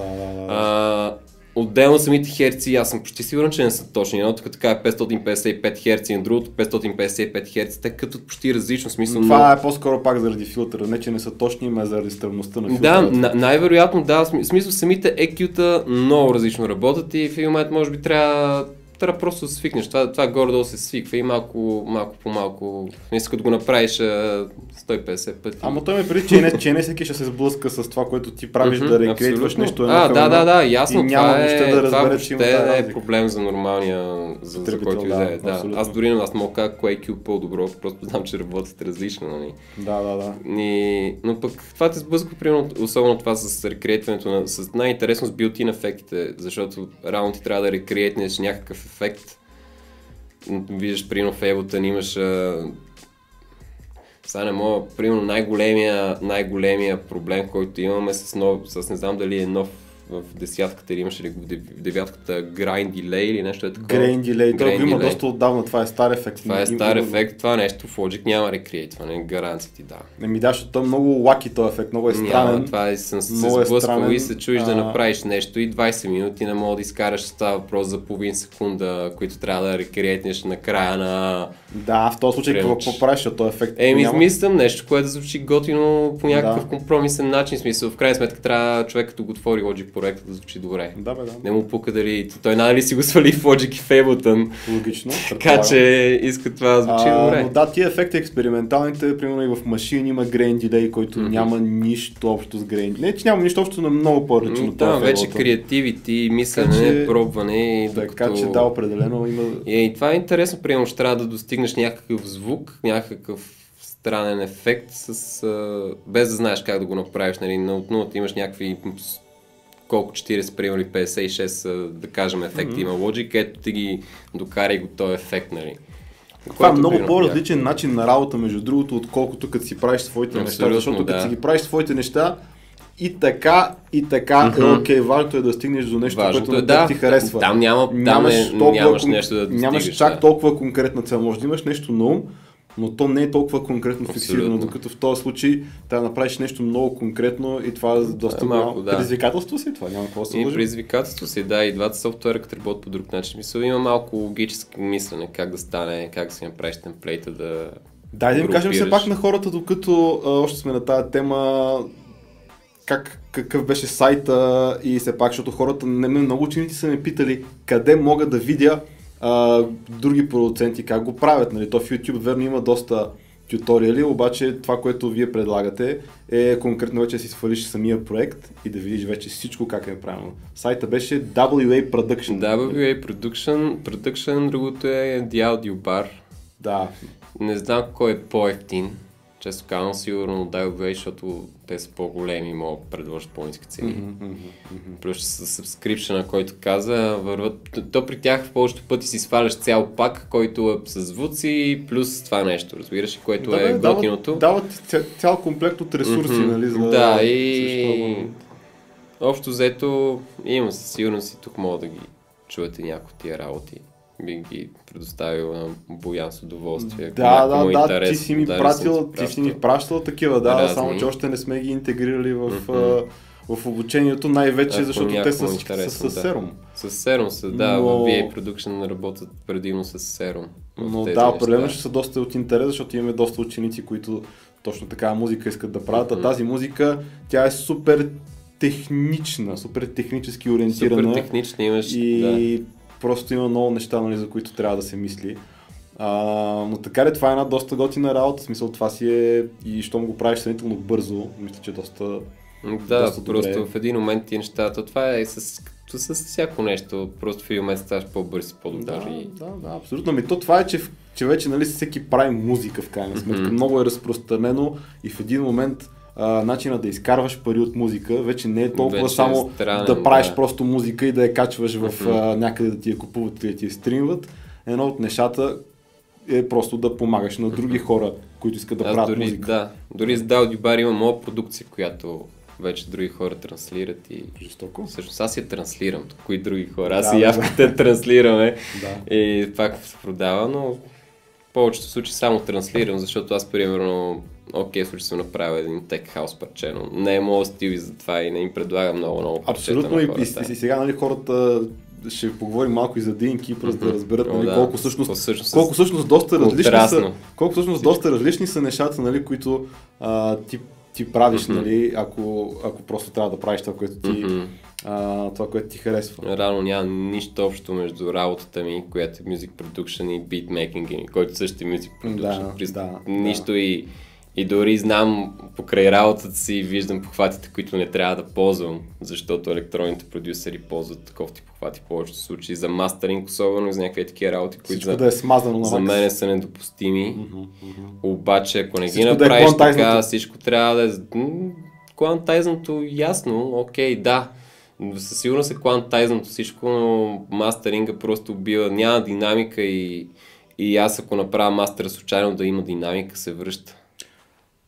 А, отделно самите херци, аз съм почти сигурен, че не са точни. Едното като така е 555 херци, на другото 555 херци, те като почти различно смисъл. но- Това е по-скоро пак заради филтъра, не че не са точни, но е заради стръмността на филтъра. Да, на- най-вероятно да, в смисъл самите EQ-та много различно работят и в един момент може би трябва, трябва просто да свикнеш. Това, това горе-долу се свиква и малко, малко по малко, смисъл като го направиш а, 150 пъти. Ама той ме преди, че не, че не всеки ще се сблъска с това, което ти правиш, Мгм, да абсолютно. нещо едно А, да, да, да, ясно. и няма това е, да разбере, че има е проблем за нормалния, за, за който да, да абсолютно. Аз дори аз мога кажа кое е по-добро, просто знам, че работят различно. Нали? Да, да, да. И, но пък това те сблъсква, примерно, особено това с рекрейтването на... С най-интересно с билтин ефектите, защото реално ти трябва да рекрейтнеш някакъв ефект. Виждаш, примерно в Ableton имаш... Сега не мога, примерно най-големия, най-големия проблем, който имаме с, нов, с не знам дали е нов в десятката или имаше ли го в дев- в девятката grind delay или нещо е такова. Grain delay, Grain го има delay. доста отдавна, това е стар ефект. Това е стар има- ефект, това нещо в Logic няма рекрейтване, гаранция ти да. Не ми да, защото е много лаки този ефект, много е странен. Няма, това е, съм се е сблъскал странен. и се чуеш да А, направиш нещо и 20 минути не мога да изкараш става въпрос за половин секунда, които трябва да рекрейтнеш на края на... Да, в този случай какво, правиш, защото този ефект Еми, няма. измислям нещо, което да звучи готино по някакъв Да. компромисен начин, смисъл, в крайна сметка трябва човек като го отвори Logic проекта да звучи добре. Да, бе, да. Не му пука дали, той надали си го свали в Logic и в Ableton, Логично. така че иска това да звучи А, добре. но да, тия ефекти експерименталните, примерно и в машини има grain delay, който Мгм. няма нищо общо с grain. Не, че няма нищо общо, но е много по-различно. Този вече креативити, мислене, Така че- пробване и Така докато... че да, определено има... И, и това е интересно, примерно, ще трябва да достигнеш някакъв звук, някакъв странен ефект, с, а, без да знаеш как да го направиш. Нали, на от нулата имаш някакви колко 40, примерно, или 56, а, да кажем, ефекти има Logic, ето ти ги докарай го този ефект, нали. Това е много по-различен начин на работа, между другото, отколкото като си правиш своите неща. Абсолютно, Защото като да. си ги правиш своите неща, и така, и така е Мгм. окей, важното е да стигнеш до нещо, Важното което е, да, ти харесва. там няма- там е- нямаш нещо да Нямаш чак да. толкова конкретна цел. Може да имаш нещо на ум, но то не е толкова конкретно фиксирано, Абсолютно. докато в този случай трябва да направиш нещо много конкретно и това е доста е малко, да. предизвикателство си, това няма какво да се И предизвикателство си, да, и двата софтуера като работят по друг начин. Мисъл, има малко логическо мислене, как да стане, как да си направиш темплейта да... Дай да им кажем все пак на хората, докато а, още сме на тази тема, как, какъв беше сайта и все пак, защото хората, не, много ученици са ме питали къде мога да видя а, други продуценти как го правят. Нали? То в YouTube верно има доста тюториали, обаче това, което вие предлагате е конкретно вече да си свалиш самия проект и да видиш вече всичко как е правилно. Сайта беше WA Production. WA Production, Production, другото е The Audio Bar. Да, Не знам кой е по-ефтин. Често казвам сигурно WA, защото те са по-големи и могат да предложат по-низки цени. Плюс с subscription, който каза, върват. То, то при тях в повечето пъти си сваляш цял пак, който е с звуци, плюс това нещо, разбираш, което да, е бе, готиното. Дават, дават цял комплект от ресурси, Мгм. нали? За Да, също и абонамент. общо взето имам със сигурност и тук мога да ги чуете някои тия работи. Би ги предоставил на Боян с удоволствие. Да, да, е да, интересно, ти си ми даже пратил, ти си ни пращал. такива, да, Разни. само че още не сме ги интегрирали в, а, в обучението, най-вече Ако защото те са с, с, с да. серум. С Serum са, да, Но- в VA Production работят предимно с в Но да, определено ще са доста от интерес, защото имаме доста ученици, които точно такава музика искат да правят. А Мгм. тази музика, тя е супер технична, супер технически ориентирана. Супер технични имаш, да. Просто има много неща, нали, за които трябва да се мисли. А, но така ли, това е една доста готина работа, в смисъл това си е и щом го правиш сравнително бързо, мисля, че доста... Да, доста добре. просто в един момент ти нещата, това е с То с всяко нещо, просто в един момент ставаш по-бърз и по-добър. Да, и... да, да, абсолютно. Ми то това е, че, че вече нали, всеки прави музика в крайна сметка. Mm-hmm. Много е разпространено и в един момент а, начина да изкарваш пари от музика вече не е толкова Вече е само странен, да правиш да. просто музика и да я качваш в Мгм. а, някъде да ти я купуват или да ти я стримват. Едно от нещата е просто да помагаш на други хора, които искат да Аз правят дори, музика. да, дори с Даудибар има моя продукция, която вече други хора транслират и Жестоко. всъщност аз я транслирам, кои други хора, аз Да, и да, явката транслираме Да. и пак се продава, но в повечето случаи само транслирам, защото аз примерно окей, в случай съм направил един тек хаус парче, но не е моят стил и затова и не им предлагам много, много Абсолютно и, и, и, сега нали, хората ще поговорим малко и за Dean Keepers, да Мгм. разберат нали, да. колко всъщност, всъщност колко всъщност доста различни са, колко всъщност доста различни са нещата, нали, които а, ти, ти правиш, нали, ако, ако просто трябва да правиш това, което ти, а, това, което ти харесва. Рано няма нищо общо между работата ми, която е Music Production и beatmaking, който също е Music Production. Да, да, нищо и, и дори знам покрай работата си, виждам похватите, които не трябва да ползвам, защото електронните продюсери ползват таков тип похвати в повечето случаи за мастеринг, особено и за някакви такива работи, които Всичко за, да е смазано за мен са недопустими. Обаче, ако не ги Всичко да е направиш така, всичко трябва да е... Квантайзното ясно, окей, да. Със сигурност е квантайзното всичко, но мастеринга просто убива, няма динамика и, и аз ако направя мастера случайно да има динамика, се връща.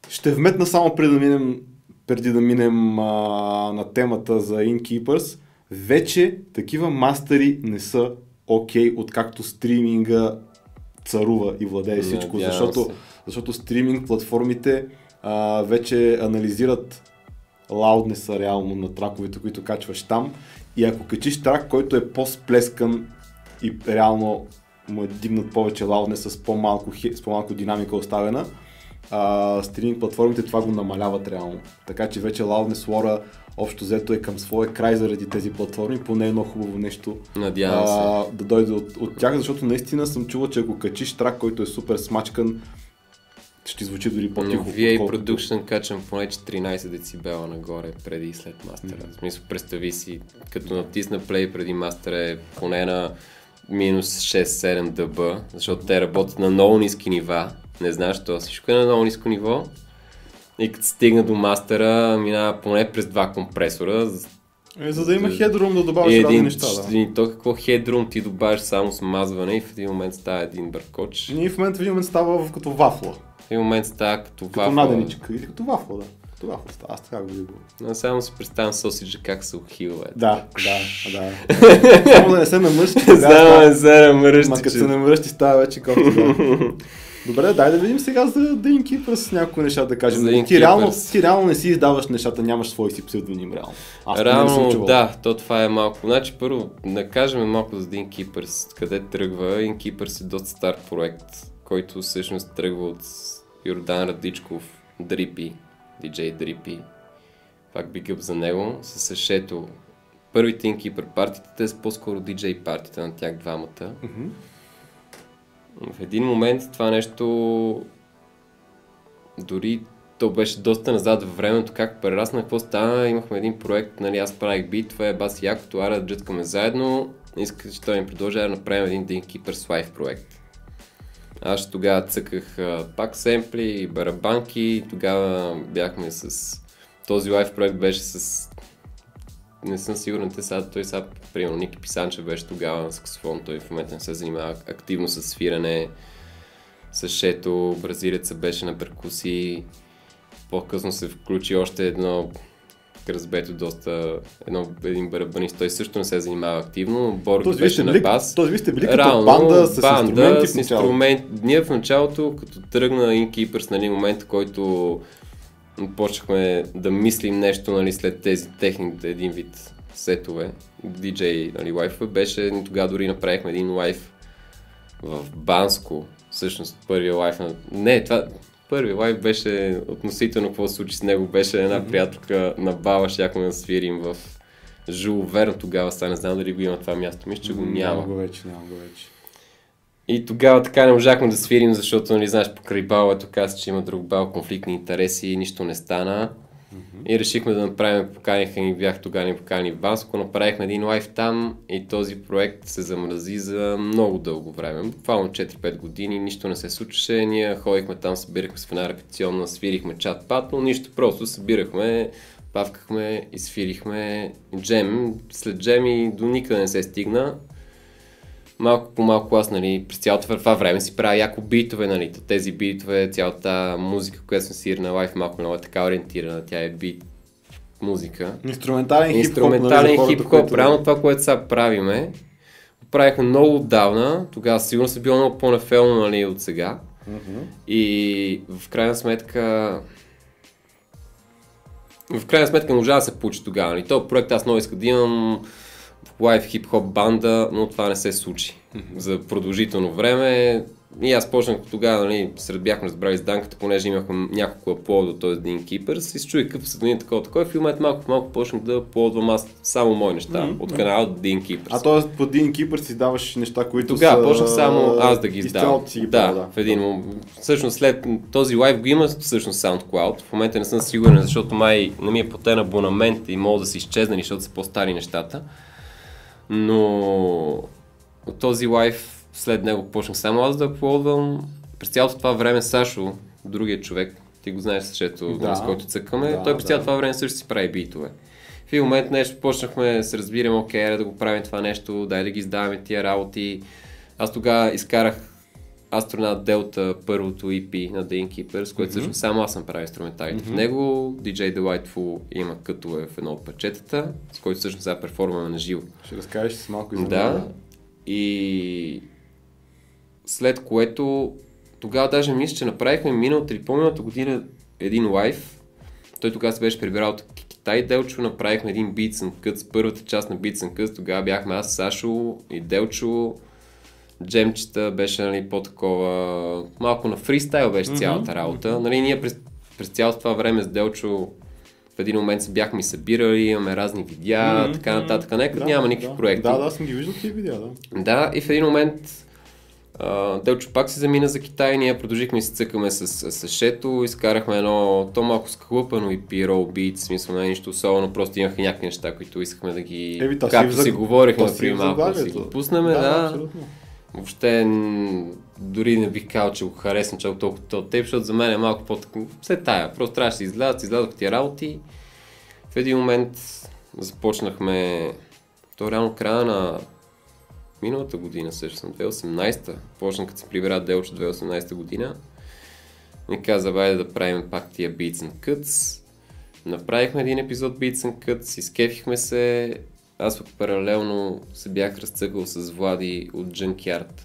Ще вметна само преди да минем, преди да минем а, на темата за Inkeepers. Вече такива мастери не са окей, откакто стриминга царува и владее всичко, Надявам защото, се. защото стриминг платформите а, вече анализират лауднеса реално на траковете, които качваш там и ако качиш трак, който е по-сплескан и реално му е дигнат повече лауднеса с по-малко, с по-малко динамика оставена, а, стриминг платформите това го намаляват реално. Така че вече Loudness War общо взето е към своя край заради тези платформи, поне едно хубаво нещо Надявам се. а, да дойде от, от тях, защото наистина съм чувал, че ако качиш трак, който е супер смачкан, ще звучи дори по-тихо. VA Production качвам поне 14 децибела нагоре преди и след мастера. В смисъл, представи си, като натисна play преди мастера е поне на минус 6-7 дБ, защото те работят на много ниски нива. Не знаеш, то всичко е на много ниско ниво. И като стигна до мастера, минава поне през два компресора. Е, за да има хедрум да добавяш И разни един, неща. Да. и то какво хедрум ти добавиш само смазване и в един момент става един бъркоч. Ние в момента в един момент става като вафла. В един момент става като Като вафла. наденичка. Или като вафла, да. Като вафла става. Аз така го видя. Но само си представям сосиджа как се ухилва. е. Да, да, да. Само да не се намръщи. Само не се Ма намръщи, като че... се намръщи става вече кофти. Добре, дай да видим сега за Keepers с някои неща да кажем. За ти, реално, ти реално не си издаваш нещата, нямаш свой си псевдоним реално. Аз поне не съм Реално, да, то това е малко. Значи първо, да кажем малко за Keepers, къде тръгва. Keepers е доста стар проект, който всъщност тръгва от Йордан Радичков, Дрипи, диджей Дрипи. Пак би гъб за него, с Сашето. Първите Inkeeper партите, те са по-скоро диджей партите на тях двамата. Мгм. В един момент това нещо дори то беше доста назад във времето, как прерасна, какво стана, имахме един проект, нали, аз правих бит, това е бас якото, ара да джъткаме заедно, исках, че той ми предложи да направим един Dean Keepers Live проект. Аз тогава цъках пак семпли и барабанки, тогава бяхме с... Този лайв проект беше с... Не съм сигурен, те сега, той сега, примерно, Ники Писанчев беше тогава на саксофон, той в момента не се занимава активно с свирене, с шето, бразилеца беше на перкусии, по-късно се включи още едно разбето доста, едно, един барабанист, той също не се занимава активно, но Борги Тоест, беше на бас. тоест, вие сте били като Реално, банда с банда, инструменти с в началото. инструмент. Ние в началото, като тръгна Inkeepers, нали, момент, който почнахме да мислим нещо нали, след тези техните един вид сетове, DJ нали, лайфове, беше, тогава дори направихме един лайф в Банско, всъщност първия лайф на... Не, това, първия лайф беше относително какво се случи с него, беше една Мгм. приятелка на баба, щяхме да свирим в Жул Верн тогава, сега не знам дали го има това място, мисля, че го няма. Няма го вече, няма го вече. И тогава така не можахме да свирим, защото, нали, знаеш, покрай балото каза, че има друг бал, конфликтни интереси, нищо не стана. И решихме да направим, поканиха ни, бях тогава ни покани в Банско, направихме един лайф там и този проект се замрази за много дълго време. Буквално 4-5 години, нищо не се случваше. Ние ходихме там, събирахме с в една репетиционна, свирихме чат-пат, но нищо, просто събирахме, павкахме и свирихме джем. След джеми до никъде не се стигна малко по малко аз, нали, през цялото това време си правя яко битове, нали, тези битове, цялата музика, която съм си на лайф, малко много е така ориентирана, тя е бит музика. Инструментален хип-хоп. Инструментален нали, хип-хоп, реално това, което сега правиме, правихме много отдавна, тогава сигурно се било много по-нефелно, нали, от сега. Mm-hmm. И в крайна сметка в крайна сметка можа да се получи тогава. Нали? Този проект аз много исках да имам лайв хип-хоп банда, но това не се случи. За продължително време и аз почнах тогава, нали, сред бяхме разбрали с Данката, понеже имахме няколко аплода, т.е. един кипър, си се чуя какъв съдълни такова, такова. В момент малко малко почнах да аплодвам аз само мои неща mm-hmm. от канала от Дин Кипър. А т.е. по Дин Кипър си даваш неща, които Тогава са... почнах само аз да ги издавам. Да, да, в един момент. Всъщност след този лайв го има всъщност SoundCloud. В момента не съм сигурен, защото май не ми е платен абонамент и мога да се изчезна, защото са по-стари нещата. Но този лайф след него почнах само аз да аплодвам. През цялото това време Сашо, другия човек, ти го знаеш, защото да, с който цъкаме, да, той през цялото да. това време също си прави битове. В един момент нещо почнахме да се разбираме, окей, да го правим това нещо, дай да ги издаваме тия работи. Аз тогава изкарах Астронат Делта, първото EP на The Innkeeper, с което mm-hmm. всъщност само аз съм правил инструменталите mm-hmm. в него. DJ Delightful има кътове в едно от парчетата, с който всъщност сега перформаме на живо. Ще разкажеш с малко и за Да. И след което тогава даже мисля, че направихме миналата или по-миналата година един лайф. Той тогава се беше прибирал от Китай Делчо, направихме един Beats and Cuts, първата част на Beats and Cuts, тогава бяхме аз, Сашо и Делчо, джемчета, беше нали, по-такова, малко на фристайл беше mm-hmm. цялата работа. Нали, ние през, през цялото това време с Делчо в един момент се бяхме събирали, имаме разни видеа, mm-hmm. така нататък. Нека да, няма никакви да. проекти. Да, да, съм ги виждал тези видеа, да. Да, и в един момент Uh, Делчо пак се замина за Китай, ние продължихме и се цъкаме с, с, с Шето, изкарахме едно, то малко скълъпано и пиро бит, смисъл не е нищо особено, просто имаха някакви неща, които искахме да ги, Еби, както си, си говорихме, например, малко да си го пуснем, да. да въобще дори не бих казал, че го харесвам чак толкова от теб, защото за мен е малко по Все тая, просто трябваше да излязат, излязох тия работи. В един момент започнахме, то реално края на миналата година, също съм 2018-та, почнах като се прибира Делчо 2018 година. И каза, байде да правим пак тия Beats and Cuts. Направихме един епизод Beats and Cuts, изкефихме се, аз паралелно се бях разцъкал с Влади от Junkyard.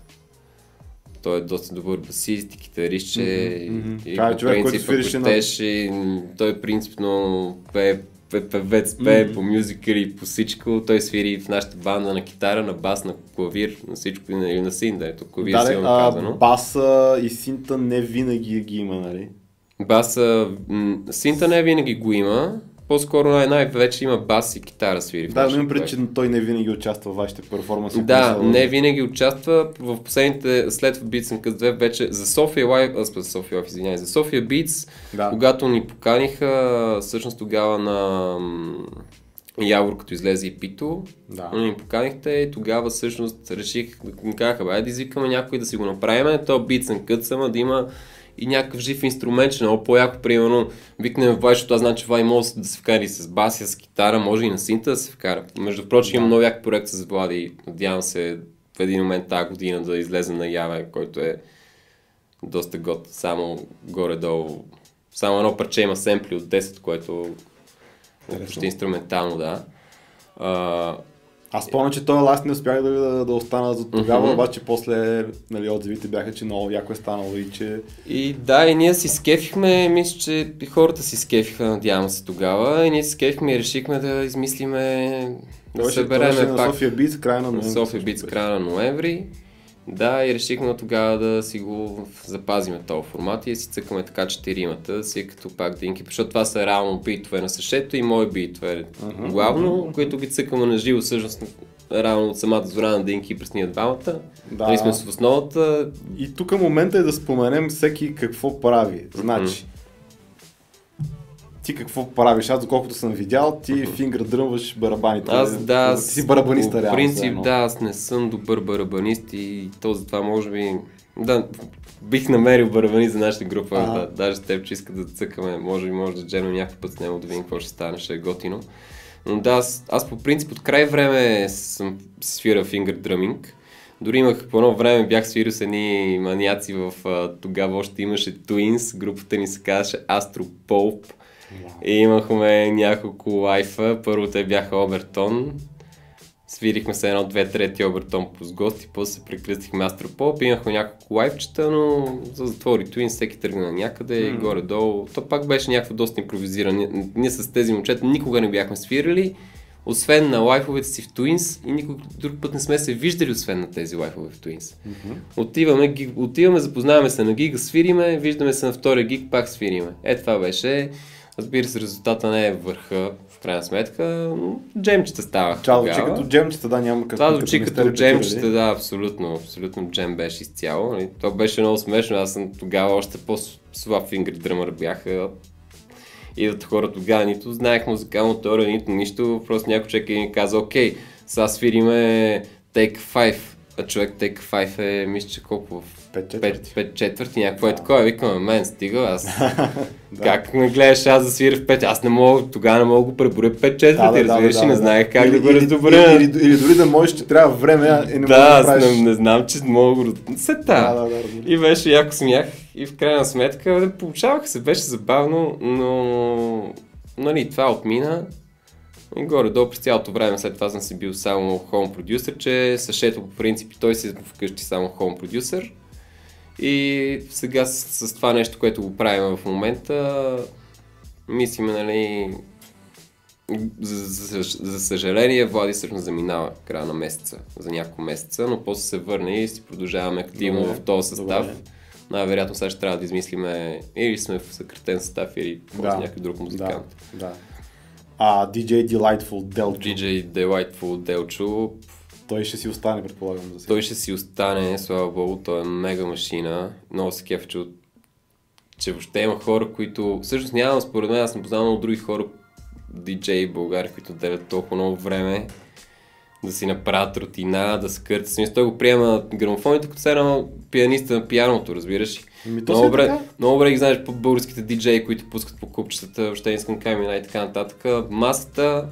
Той е доста добър басист и китарист, mm-hmm. и човек, принцип, ако щеше, на... той принципно пее певец, пее mm-hmm. по мюзикали, по всичко. Той свири в нашата банда на китара, на бас, на клавир, на всичко и на, на син, да ето клавир да, силно казано. Баса и синта не винаги ги има, нали? Баса, синта не винаги го има, по-скоро най- най-вече има бас и китара свири. Да, но имам пред, че той не винаги участва в вашите перформанси. Да, не винаги участва. В последните, след Beats and Cuts 2, вече за София Лайв, аз за София Лайв, извинявай, за София Beats, да. когато ни поканиха, всъщност тогава на Явор, като излезе и Пито, да. ни поканихте и тогава всъщност реших, казаха, бе, да извикаме някой да си го направим, то Beats and Cuts, ама да има и някакъв жив инструмент, че много по-яко, примерно, викнем Вай, защото аз знам, че Вай може да се вкара и с басия, с китара, може и на синта да се вкара. Между прочим, да. има много як проект с Влади, надявам се в един момент тази година да излезе на яве, който е доста год, само горе-долу. Само едно парче има семпли от 10, което е почти инструментално, да. А, аз спомням, че този ласт не успях да, да, да остана за тогава, mm-hmm. обаче после нали, отзивите бяха, че много яко е станало и че... И да, и ние си скефихме, мисля, че и хората си скефиха, надявам се тогава, и ние си скефихме и решихме да измислиме, да събереме пак... На София Биц края на ноември. София Биц края на ноември. Да, и решихме тогава да си го запазиме този формат и си цъкаме така четиримата, си като пак динки, защото това са реално битове на съшето и мои битове uh-huh, главно, uh-huh. които ги цъкаме на живо всъщност реално от самата зора на Динки през ние двамата. Да. Нали сме с основата. И тук момента е да споменем всеки какво прави. Значи, ти какво правиш? Аз, доколкото съм видял, ти фингър дръмваш барабаните. Аз да, ти си барабаниста, реално. В принцип, да, аз не съм добър барабанист и то затова може би... Да, бих намерил барабани за нашата група. Да, даже с теб, че иска да цъкаме, може би може да джемем някакъв път с него да видим какво ще стане, ще е готино. Но да, аз, аз по принцип от край време съм свирал фингър дръминг. Дори имах по едно време, бях свирил с едни маняци в тогава още имаше Twins, групата ни се казваше Astro И имахме няколко лайфа. Първо те бяха Обертон. Свирихме се едно, две, трети Обертон с гости, после се прекръстихме Астропоп, имахме няколко лайфчета, но за затвори Twins всеки тръгна някъде, mm. горе-долу. То пак беше някакво доста импровизирано. Ние с тези момчета никога не бяхме свирили освен на лайфовете си в Twins и никой друг път не сме се виждали, освен на тези лайфове в Twins. Mm-hmm. Отиваме, отиваме, запознаваме се на гига, свириме, виждаме се на втория гиг, пак свириме. Е, това беше. Разбира се, резултата не е върха, в крайна сметка. Джемчета ставаха. Това звучи като джемчета, да, няма какво. Това звучи като, като джемчета, да, абсолютно. Абсолютно джем беше изцяло. И то беше много смешно. Аз съм тогава още по-слаб фингър дръмър бях идват хора тогава, нито знаех музикална теория, нито нищо, просто някой човек и ни каза, окей, сега свириме Take 5, а човек Take 5 е, мисля, че колко в 5 четвърти. 5, четвърти, някакво е такова. Викаме, мен стига, аз как ме гледаш аз да свиря в 5, аз не мога, тогава не мога да го преборя 5 четвърти, да, да, разбираш, да, да, не знаех как или, да го раздобря. Или, или, или, дори да можеш, че трябва време, и не да, аз да не, не, знам, че мога да се да, да, да, И беше яко смях и в крайна сметка получавах се, беше забавно, но нали, това отмина. И горе-долу през цялото време след това съм си бил само хоум продюсер, че Сашето по принцип той си вкъщи само хоум продюсер. И сега с, с това нещо, което го правим в момента, мислиме, нали, за, за, за съжаление, Влади всъщност заминава края на месеца, за няколко месеца, но после се върне и си продължаваме активно добре, в този състав. Най-вероятно сега ще трябва да измислиме или сме в съкратен състав, или да, някакъв друг музикант. Да, да. А DJ Delightful Delcho? DJ Delightful Delcho той ще си остане, предполагам. За Той ще си остане, слава богу, той е мега машина. Много се кефа, че, че въобще има хора, които... Всъщност нямам, според мен, аз съм познал много други хора, диджеи Българи, които делят толкова много време да си направят рутина, да скъртат. Смисъл, той го приема грамофоните, като сега пианиста на пианото, разбираш. Ми, много, е добре, много добре ги знаеш по българските диджеи, които пускат по купчетата, въобще искам камина и така нататък. Масата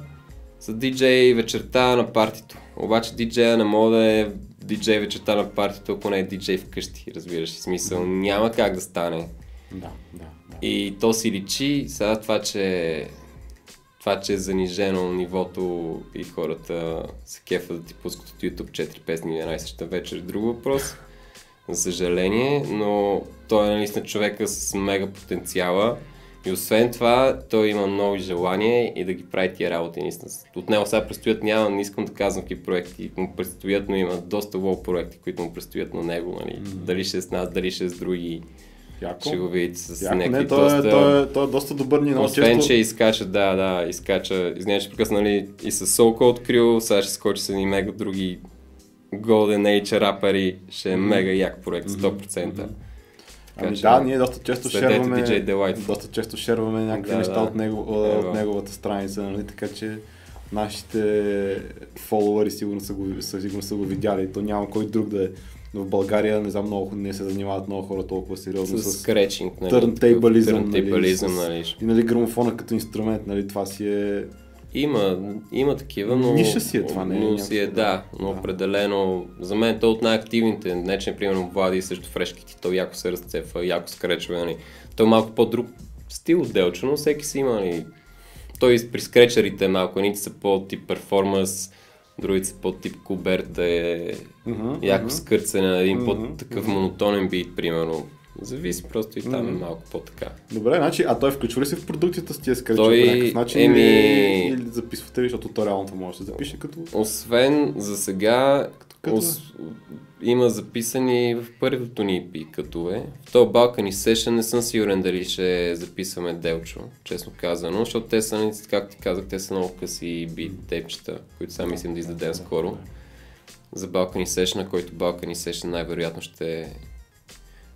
са диджеи вечерта на партито. Обаче диджея не мога да е диджей вечерта на партито, ако не е диджей вкъщи, разбираш. Смисъл, няма как да стане. Да, да, да. И то си личи, сега това, че това, че е занижено нивото и хората се кефа да ти пускат от YouTube 4 песни една и съща вечер, е друг въпрос. За съжаление, но той е наистина човека с мега потенциала и освен това, той има нови желания и да ги прави тия работи. Наистина. От него сега предстоят, няма, не искам да казвам какви проекти му предстоят, но има доста лоу проекти, които му предстоят на него. Нали? Mm. Дали ще е с нас, дали ще е с други. Яко. Ще го видите с Яко, някакви не, той, доста... Е, той, е, той е доста добър ни Освен, често... че изкача, да, да, изкача, извиня, че прекъсна, нали, и с Soul открил, сега ще скочи с едни мега други Golden Age рапъри, ще е мега як проект, 100%. Mm-hmm. Ами да, ние доста често шерваме, доста често шерваме някакви да, неща да. От, него, от неговата страница, нали? така че нашите фолуари сигурно са го, сигурно са го видяли. То няма кой друг да е. Но в България не знам много, не се занимават много хора толкова сериозно с, с скречинг, нали, търнтейбализъм, нали, с, нали. и нали, грамофона като инструмент, нали, това си е има, има такива, но... Ниша си е това, не е? Но си е, да, но да. определено... За мен то от най-активните, не че, примерно, Влади също фрешките, то яко се разцепва, яко скречва, нали. То е малко по-друг стил от Делчо, но всеки си има, нали. Той при скречерите малко, едните са по-тип перформанс, другите са по-тип куберт, е uh-huh, яко uh-huh. скърцане на един uh-huh, по-такъв uh-huh. монотонен бит, примерно Зависи просто и там mm. е малко по-така. Добре, значи, а той включва ли се в продукцията с тия скречи той... по някакъв начин еми... или, записвате ли, защото то реално може да се запише като... Освен за сега, като... Ос... има записани в първото ни EP като е. В този Balkany Session не съм сигурен дали ще записваме Делчо, честно казано, защото те са, както ти казах, те са много къси бит тепчета, които сега мислим да издадем скоро. За Balkany Session, който Balkany Session най-вероятно ще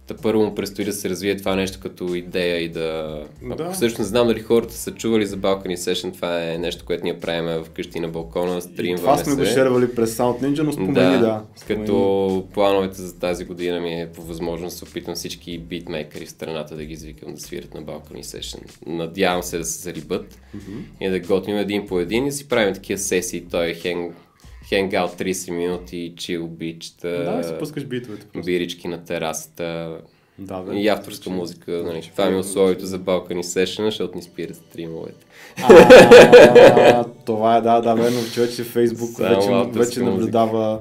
Та първо му предстои да се развие това нещо като идея и да... Да. Ако всъщност не знам дали хората са чували за Balcony Session, това е нещо, което ние правим вкъщи на балкона, стримваме Това сме се. го шервали през Sound Ninja, но спомени, да. да. Спомени. Като плановете за тази година ми е по възможност да опитам всички битмейкъри в страната да ги извикам да свирят на Balcony Session. Надявам се да се зарибат Мгм. и да готвим един по един и си правим такива сесии. Той е хенг, хенгаут 30 минути, чил бичта, Да, си пускаш битовете просто. бирички на терасата Да, бе. и авторска музика. Нали. Това ми е условието за Balcony Session, защото ни спират стримовете. А, това е, да, да, верно, че вече Фейсбук вече, вече наблюдава,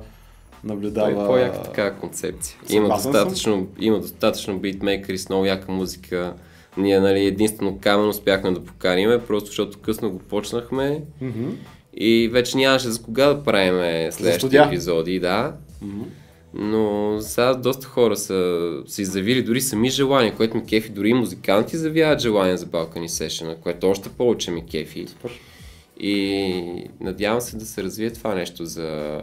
наблюдава... Това е по-яка така концепция. Има достатъчно, има достатъчно битмейкъри с много яка музика. Ние, нали, единствено камен успяхме да поканиме, просто защото късно го почнахме Мгм. И вече нямаше за кога да правим следващите епизоди, да. Но сега доста хора са си изявили дори сами желания, което ми кефи, дори и музиканти завяват желания за Balcony Session, което още повече ми кефи. Супер. И надявам се да се развие това нещо за,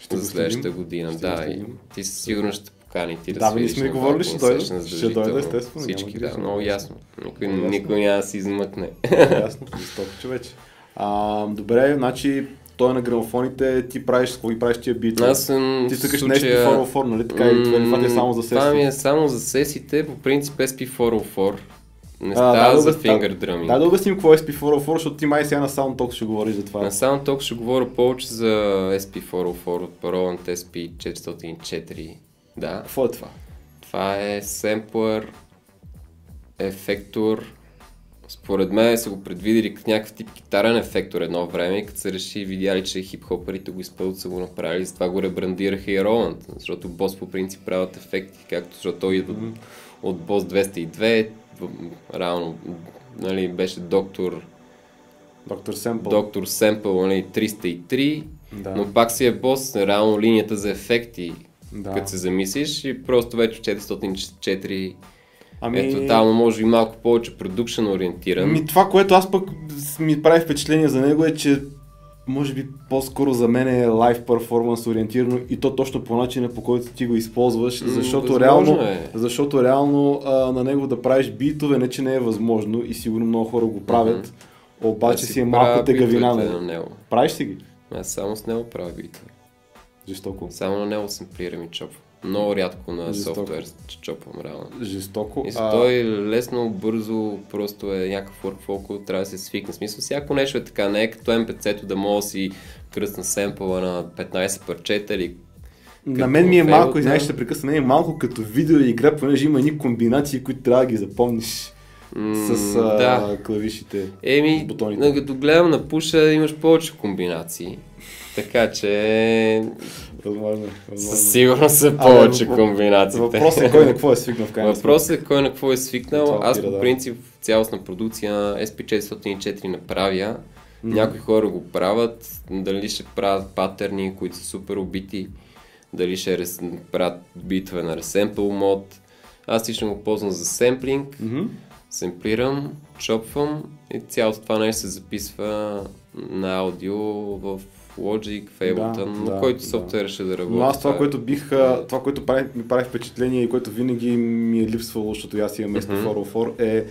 Ще за следващата година. Ще да, и ти със сигурност ще покани ти да, Да, свириш сме на говорили, ще дойде. Ще дойде, естествено, Всички, да, много ясно. Никой, никой няма да се измъкне. Ясно, жестоко човече. А, добре, значи той е на грамофоните, ти правиш, какво ги правиш тия битове? Аз съм Ти цъкаш в на случая- SP404, нали така? И това, това е само за Това ми сесии. е само за сесиите, по принцип SP404. Не А, става да, за да, finger drumming. Да, да обясним какво е SP404, защото ти май сега на Sound Talk ще говориш за това. На SoundTalk ще говоря повече за SP404 от Roland SP404. Да. Какво е това? Това е семплър, ефектор. Според мен са го предвидели като някакъв тип китарен ефектор едно време и като са решили видяли, че хип-хоперите го изпълват, са го направили, затова го ребрандираха и Roland, защото Бос по принцип правят ефекти, както защото той идва от Бос 202, в- реално нали, беше доктор, Доктор Семпъл. доктор Семпъл нали, 303, Да. но пак си е бос, реално линията за ефекти, Да. като се замислиш и просто вече 404 Ами... е тотално, може би малко повече продукшен ориентиран. Ми, това, което аз пък ми прави впечатление за него е, че може би по-скоро за мен е лайв перформанс ориентирано и то точно по начина по който ти го използваш, защото реално, е. защото реално а, на него да правиш битове не че не е възможно и сигурно много хора го правят, обаче Аз си е малко тегавина. на него. Правиш си ги? Аз само с него правя битове. Жестоко. Само на него съм плирам и чопвам. Много рядко на Жестоко. софтуер чопвам реално. Жестоко. И А, той лесно, бързо, просто е някакъв workflow, трябва да се свикне. Смисъл, всяко нещо е така, не е като MPC-то да мога да си кръсна семпъла на 15 парчета или На мен ми е малко, извинявай, да. ще прекъсна, мен е малко като видеоигра, понеже има едни комбинации, които трябва да ги запомниш М, с а, да. клавишите. Еми, с бутоните. като гледам на пуша, имаш повече комбинации. Така че Възможно възможно със сигурност са повече въп- комбинациите. Въпросът е кой на какво е свикнал в крайна Въпросът е кой на какво е свикнал. Това Аз по принцип в цялостна продукция на SP404 направя. Някои хора го правят, дали ще правят патърни, които са супер убити, дали ще рес... правят битове на Resample мод. Аз лично го ползвам за семплинг, Мгм. семплирам, чопвам и цялото това нещо се записва на аудио в Logic, Ableton, Да, който да. софтуер ще да работи. Но аз това, е- което бих, това, което прави, ми прави впечатление и което винаги ми е липсвало, защото аз имам SP404, е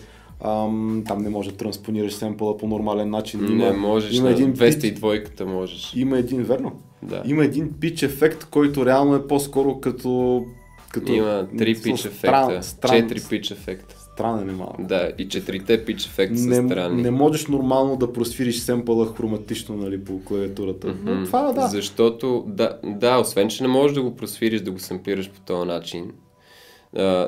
ам, там не може да транспонираш семпъла по нормален начин. Не можеш, има един пич, 202 можеш. има един, верно? Да. Има един пич ефект, който реално е по-скоро като... като Има три пич ефекта, четири пич ефекта. Странен е малко. Да, и четирите пич ефекта са не, странни. не можеш нормално да просвириш семпъла хроматично нали, по клавиатурата. Но М, това да. Защото, да, да, освен, че не можеш да го просвириш, да го семплираш по този начин. А,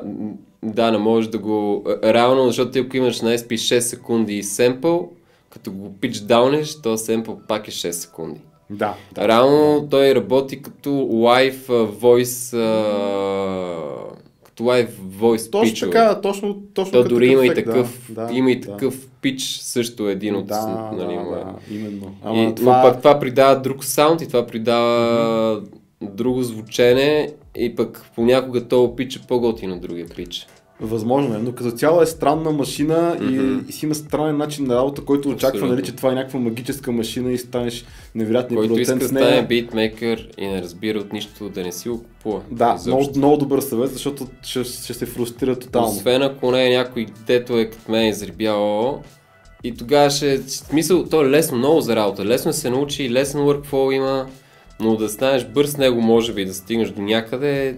да, не можеш да го... Реално, защото ти ако имаш на SP 6 секунди и семпъл, като го пич даунеш, то семпъл пак е 6 секунди. Да, да. Реално той работи като live voice а, като live voice Точно пичове. така, точно, точно То дори има и такъв, да, да, има и да. такъв пич, също един от... Да, нали, да, е. да, именно. И, Ама Но това... пък това придава друг саунд и това придава друго звучене и пък понякога то пич е по-готино от другия пич. Възможно е, но като цяло е странна машина Мгм. и, и си има странен начин на работа, който очаква, Абсолютно. нали, че това е някаква магическа машина и станеш невероятни Който иска процент да с нея. стане битмейкър и не разбира от нищо, да не си го купува. Да, много, много добър съвет, защото ще, ще се фрустрира тотално. Освен ако не е някой, дето е като мен изребял и тогава ще... Смисъл, то е лесно много за работа. Лесно се научи, лесен workflow има, но да станеш бърз с него, може би, да стигнеш до някъде,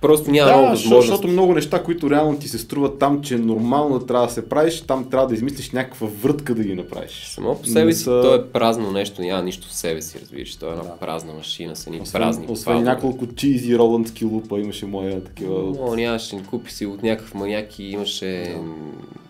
просто няма много Да, защото, възможности. защото много неща, които реално ти се струват там, че нормално да трябва да се правиш, там трябва да измислиш някаква въртка да ги направиш. Само по себе си, са- то е празно нещо, няма нищо в себе си, разбираш. То е една Да. празна машина с едни Освен, празни освен палове. няколко чизи роландски лупа имаше моя такива. Но нямаше, купи си от някакъв маняк и имаше...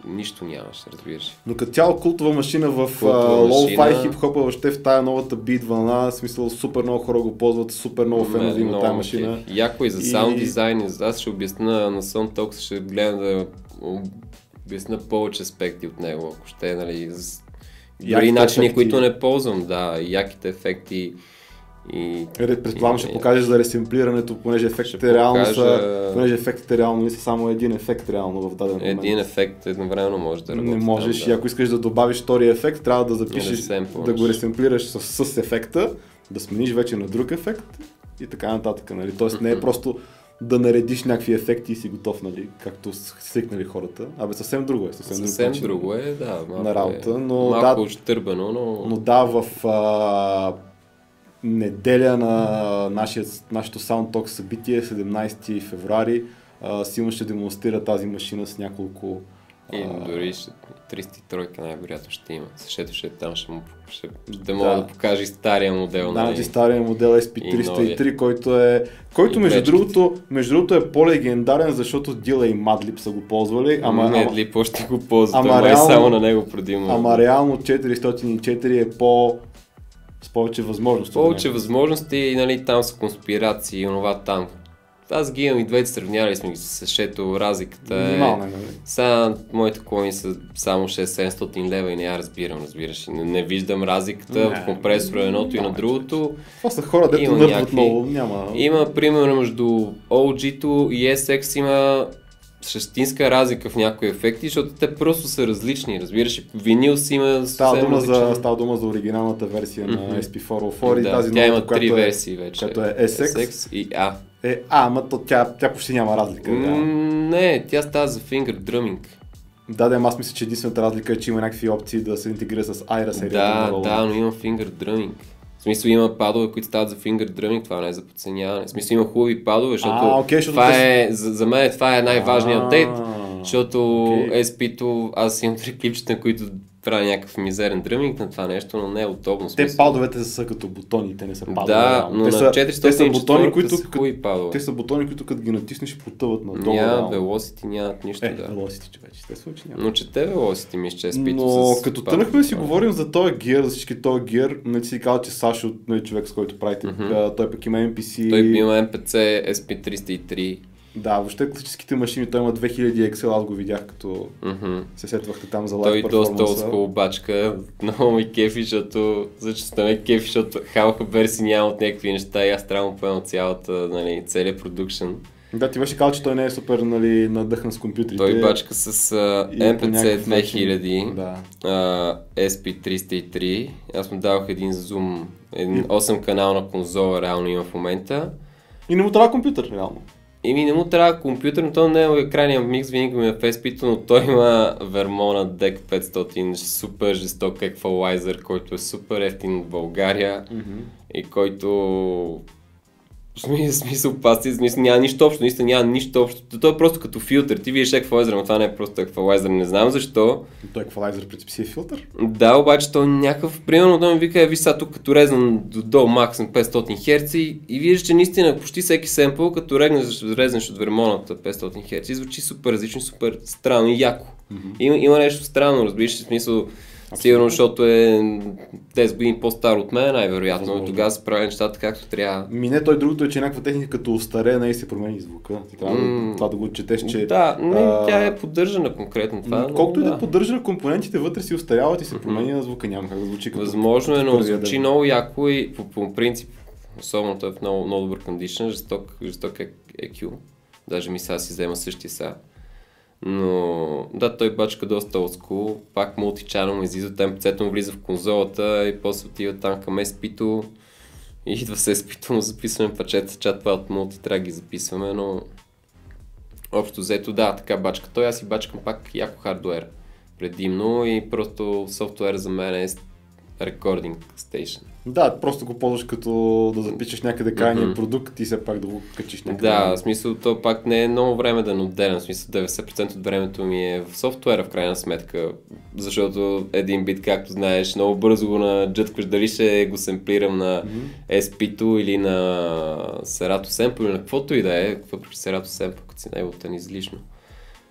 Нищо нямаше, разбираш. Но като цяло култова машина в лоу-фай хип-хопа, въобще в тая новата бит вълна, в смисъл супер много хора го ползват, супер много фенове има ме машина. кефи. Яко и за саунд дизайн. Аз ще обясна на Sound Talks, ще гледам да обясна повече аспекти от него, ако ще, нали, с... Яките дори начини, които не ползвам, да, яките ефекти и... Предполагам, ще покажеш за ресемплирането, понеже ефектите Ще реално са, покажа- понеже ефектите реално не са само един ефект реално в даден момент. Един ефект едновременно може да работи. Не можеш там, и ако искаш да добавиш втори ефект, трябва да запишеш, да го ресемплираш с, с ефекта, да смениш вече на друг ефект и така нататък. Нали? Тоест не е просто да наредиш някакви ефекти и си готов, нали? както свикнали хората. Абе съвсем друго е. Съвсем, Съвсем друг начин друго е, да. Малко на работа, е, но малко да, но да, в а, неделя на нашия, нашето SoundTalk събитие, 17 февруари, Сима ще демонстрира тази машина с няколко И дори ще, 303 най-вероятно ще има. Защото ще там ще, му, ще, ще мога да, покаже и стария модел. Да, значи стария модел И SP303, който е, който И между другото, между другото е по-легендарен, защото Дила и Madlib са го ползвали, ама, ама, Медли, по ще го ползва, ама ама, реално- е само на него предимно. ама реално 404 е по с повече възможности. Повече него. възможности и нали, там са конспирации и онова там. Аз ги имам и двете, сравнявали сме ги с шето, разликата е... Минимална е, нали? Сега моите клони са само 6-700 лева и не я разбирам, разбираш. Не, не виждам разликата Не, в компресора едното и на другото. Това са хора, дето Има нърват някакви- много, няма... Има, примерно, между OG-то и SX има същинска разлика в някои ефекти, защото те просто са различни, разбираш. И Винил си има Става дума, за, различен- става дума за оригиналната версия Мгм. на SP404 и да, тази тя има новата, три е, версии вече. която е SX. и А. е, а, ама то, тя, тя почти няма разлика. Реално. не, тя става за finger drumming. Да, да, аз мисля, че единствената разлика е, че има някакви опции да се интегрира с Aira серията Да, Roland. да, но има finger drumming. В смисъл има падове, които стават за finger drumming, това не е за подценяване. В смисъл има хубави падове, защото, А, окей, защото това е, за, за мен това е най-важният апдейт. Защото окей. SP-то, аз имам три клипчета, които правя някакъв мизерен дръминг на това нещо, но не е удобно. Те смисъл. падовете са като бутони, те не са падове. Да, но те на са, 404 те са бутони, които, са хубави падове. те са бутони, които като ги натиснеш потъват надолу. Няма velocity, нямат нищо, Е, да. velocity, че вече, естествено, че няма. Но че те velocity ми ще SP-то Но с като да си говорим за този гир, за всички този гир, не си казал, че Сашо, нали, човек с който правите, а, той пък има NPC. Той има MPC SP303. Да, въобще класическите машини, той има 2000 Excel, аз го видях като Мгм. се сетвахте там за Той лайв доста перформанса. олдскул бачка, много ми кефи, защото зачеста ме кефи, защото халха версии няма от някакви неща и аз трябва да му поема цялата, нали, целият продукшн. Да, ти беше казал, че той не е супер нали, надъхан с компютрите. Той бачка с uh, MPC някакъв 2000, начин- Да. а, SP303. Аз му дадох един зум, един 8 канална конзола реално има в момента. И не му трябва компютър, реално. И ми не му трябва компютър, но то не е екрания микс, винаги ми е в SP-то, но той има Vermona DEC 500, супер жесток еквалайзер, който е супер ефтин в България и който в смисъл, пасти, смисъл, няма нищо общо, наистина няма нищо общо. Той е просто като филтър. Ти виждаш еквалайзер, но това не е просто еквалайзер, не знам защо. Той еквалайзер принцип си е филтър. Да, обаче той е някакъв, примерно той ми вика, е, сега тук като резнам до, до максимум 500 Hz и, и виждаш, че наистина почти всеки семпъл, като резнеш, резнеш от вермоната 500 Hz, звучи супер различно, супер странно и яко. Има, има нещо странно, разбираш, в смисъл, сигурно, защото е 10 години по-стар от мен, най-вероятно, Възможно. и тогава се прави нещата както трябва. Мине той другото е, че някаква техника като остаре, и се промени звука. Ти трябва да- М, това да го четеш, че... да, не, а, тя е поддържана конкретно това. но Колкото и да да. поддържа компонентите вътре си остаряват и се променя звука, няма как да звучи като... Възможно е, но звучи ден. много яко и по, по принцип, особено той е в много, много добър кондишън, жесток, жесток е EQ. Даже ми сега си взема същия сега. Но да, той бачка доста олдскул, пак мултичанъл му излиза, МПЦ му влиза в конзолата и после отива там към SP-то и идва с SP-то му записваме пачета, чат това от мулти ги записваме, но общо взето да, така бачка. Той, аз си бачкам пак яко хардуер предимно и просто софтуер за мен е рекординг стейшн. Да, просто го ползваш като да запишеш някъде крайния mm-hmm. продукт и все пак да го качиш някъде. Да, в смисъл то пак не е много време да отделям, в смисъл 90% от времето ми е в софтуера в крайна сметка, защото един бит, както знаеш, много бързо го наджъткваш, дали ще го семплирам на mm-hmm. SP-то или на Serato Sample или на каквото и да е, въпреки Serato Sample, като си най-лутен излишно.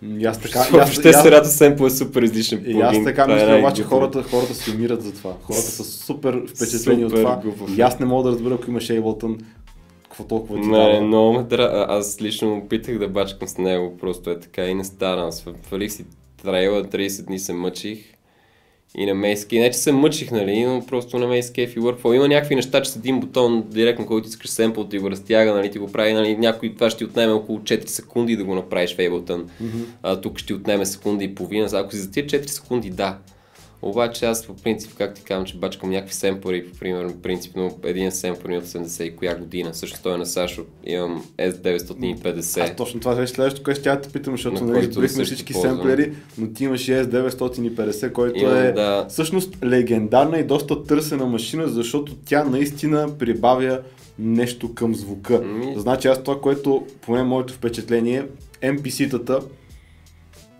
И аз така. Въобще Serato Sample е супер излишен. И аз така е мисля, обаче хората, хората се умират за това. Хората са супер впечатлени от това. И аз не мога да разбера, ако имаш Ableton, какво толкова ти Не, дава. много ме дра... Аз лично опитах да бачкам с него, просто е така и не стана. Свалих си трейла, 30 дни се мъчих и на мейски. Не, че се мъчих, нали, но просто на мейски и workflow. Има някакви неща, че с един бутон директно, който искаш семпл, ти го разтяга, нали, ти го прави, нали, някой това ще ти отнеме около 4 секунди да го направиш в Ableton. Mm-hmm. А, тук ще ти отнеме секунди и половина. Ако си за тия 4 секунди, да. Обаче аз по принцип, как ти казвам, че бачкам някакви семпори, примерно, принципно един семпор от 80 и коя година. Също той е на Сашо, имам S950. Аз точно това е следващото, което ще те питам, защото нали изборихме всички ползвам. семплери, но ти имаш S950, който Имам, е да. всъщност легендарна и доста търсена машина, защото тя наистина прибавя нещо към звука. Ми... Значи аз това, което поне моето впечатление, MPC-тата,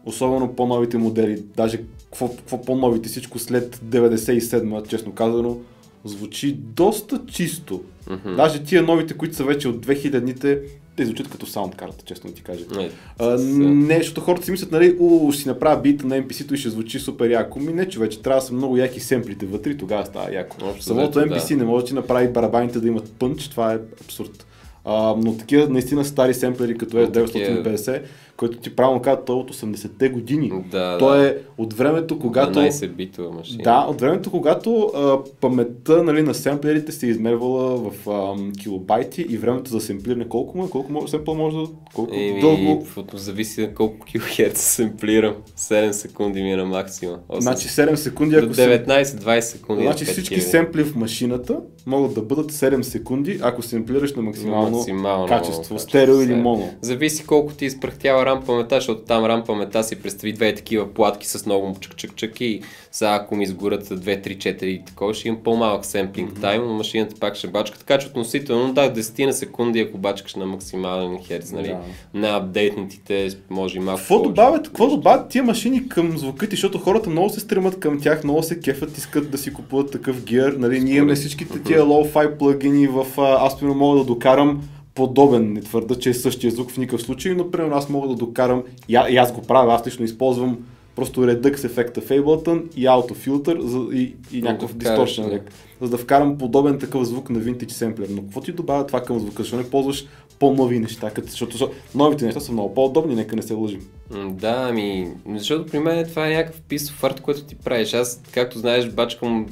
особено по-новите модели, даже какво, какво по-новите, всичко след 97 честно казано, звучи доста чисто. Mm-hmm. Даже тия новите, които са вече от 2000-ните, те звучат като саундкарта, честно ти кажа. Не, а, не, защото хората си мислят, нали, у, ще си направя бита на NPC-то и ще звучи супер яко. Ми не, че вече трябва да са много яки семплите вътре и тогава става яко. Общо Самото NPC да. не може да ти направи барабаните да имат пънч, това е абсурд. А, но такива наистина стари семплери като S950, който ти правилно казва, той е от 80-те години. Да, той е от времето, когато... 12 битова машина. Да, от времето, когато а, паметта нали, на семплерите се е измервала в а, килобайти и времето за семплиране колко му е, колко може, семпъл може да... Колко Еми, дълго... Зависи на колко килохерц семплирам. 7 секунди ми е на максимум. Значи 7 секунди, ако 19-20 секунди. Значи всички семпли в машината могат да бъдат 7 секунди, ако семплираш на максимално, максимално качество, стерео или моно. Зависи колко ти изпрахтява рам памета, защото там рам памета си представи две такива платки с много чък-чък-чък и сега ако ми изгорят 2, 3, 4 и такова, ще имам по-малък семплинг mm-hmm. тайм, но машината пак ще бачка. Така че относително, да, 10 на секунди, ако бачкаш на максимален херц, нали, да. на апдейтнатите, може и малко. Какво добавят, какво добавят тия машини към звука ти, защото хората много се стремат към тях, много се кефят, искат да си купуват такъв гир. Нали, ние имаме всичките тия low-fi плагини в аз мога да докарам подобен, не твърда, че е същия звук в никакъв случай, но примерно аз мога да докарам, и аз го правя, аз лично използвам просто Redux ефекта в Ableton и autofilter за, и, и някакъв distortion да. за да вкарам подобен такъв звук на Vintage Sampler. Но какво ти добавя това към звука? Защо не ползваш по-нови неща? Като, защото новите неща са много по-удобни, нека не се лъжим. Да, ами, защото при мен това е някакъв писов арт, който ти правиш. Аз, както знаеш, бачкам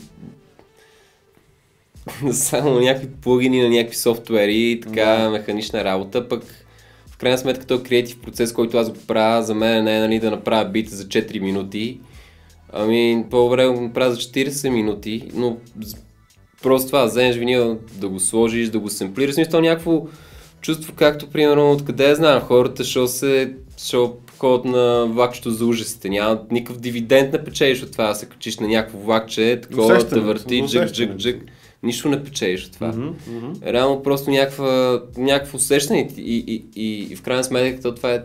само някакви плагини на някакви софтуери и така да. механична работа, пък в крайна сметка този креатив процес, който аз го правя, за мен не е нали, да направя бит за 4 минути, ами по-добре го направя за 40 минути, но просто това, вземеш винил, да го сложиш, да го семплираш, смисъл някакво чувство, както примерно откъде я знам, хората ще се ще ходят на влакчето за ужасите. Няма никакъв дивиденд не печелиш от това, да се качиш на някакво влакче, такова да върти, джик, джик, джик нищо не печелиш от това. Mm-hmm, mm-hmm. Реално просто някаква, някакво усещане и, и, и, и в крайна сметка това е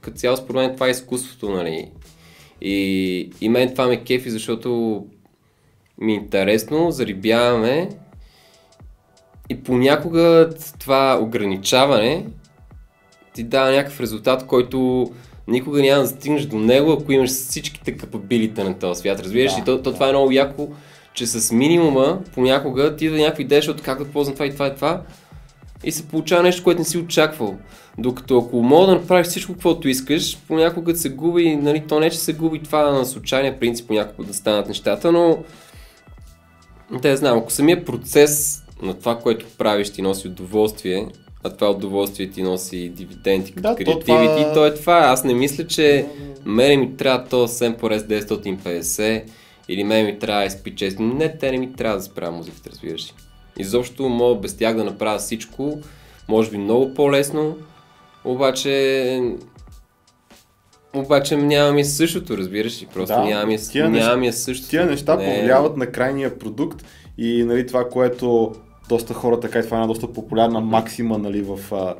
като цяло според мен това е изкуството, нали. И, и мен това ме кефи, защото ми е интересно, зарибяваме и понякога това ограничаване ти дава някакъв резултат, който никога няма да стигнеш до него, ако имаш всичките капабилите на този свят, разбираш? Да, и то, то да. това е много яко, че с минимума понякога ти да някакви идея от как да ползвам това и това и това и се получава нещо, което не си очаквал. Докато ако мога да направиш всичко, каквото искаш, понякога се губи, нали, то не че се губи това на случайния принцип, понякога да станат нещата, но те знам, ако самия процес на това, което правиш ти носи удоволствие, а това удоволствие ти носи дивиденти като Да, то креативити, това- то, то е това. Аз не мисля, че мене ми трябва то Samples 950 или мен ми трябва SP6. Не, те не ми трябва да спря музиката, разбираш ли. Изобщо мога без тях да направя всичко, може би много по-лесно, обаче обаче нямам и същото, разбираш ли? Просто Да, нямам, и, тия неща- нямам и същото. Тия неща Не. повлияват на крайния продукт и нали, това, което доста хора така и това е една доста популярна максима нали, в а,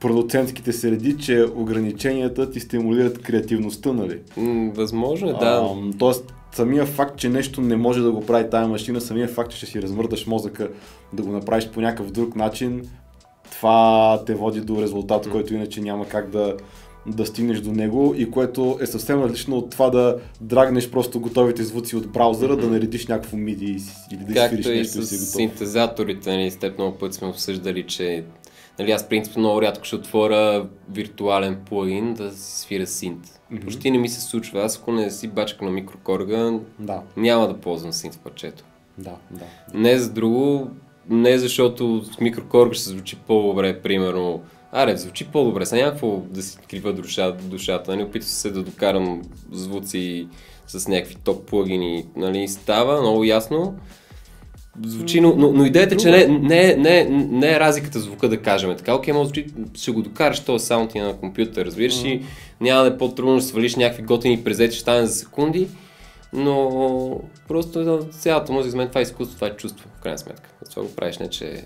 продуцентските среди, че ограниченията ти стимулират креативността, нали? Възможно е, да. Ам, тоест, самия факт, че нещо не може да го прави тая машина, самия факт, че ще си размърдаш мозъка да го направиш по някакъв друг начин, това те води до резултат, който иначе няма как да, да стигнеш до него и което е съвсем различно от това да драгнеш просто готовите звуци от браузъра, да наредиш някакво MIDI или да Както свириш нещо и с си готов. синтезаторите, нали, с теб много пъти сме обсъждали, че нали, аз принципно много рядко ще отворя виртуален плагин да свира синт. Мгм. Почти не ми се случва. Аз ако не си бачка на микрокорга, Да, няма да ползвам синт в парчето. да, да. Не за друго, не защото с микрокорга ще звучи по-добре, примерно. Аре, звучи по-добре, сега някакво да си крива душа, душата, нали, опитвам се да докарам звуци с някакви топ плагини, нали, става много ясно. Звучи, но, но, но идеята е, че не, не, не, не е разликата звука, да кажем. Така, окей, може звучи, ще го докараш този саунд и на компютър, разбираш и няма да е по-трудно да свалиш някакви готини презети, ще стане за секунди, но просто цялата музика за мен това е изкуство, това е чувство, в крайна сметка. Това го правиш, не че...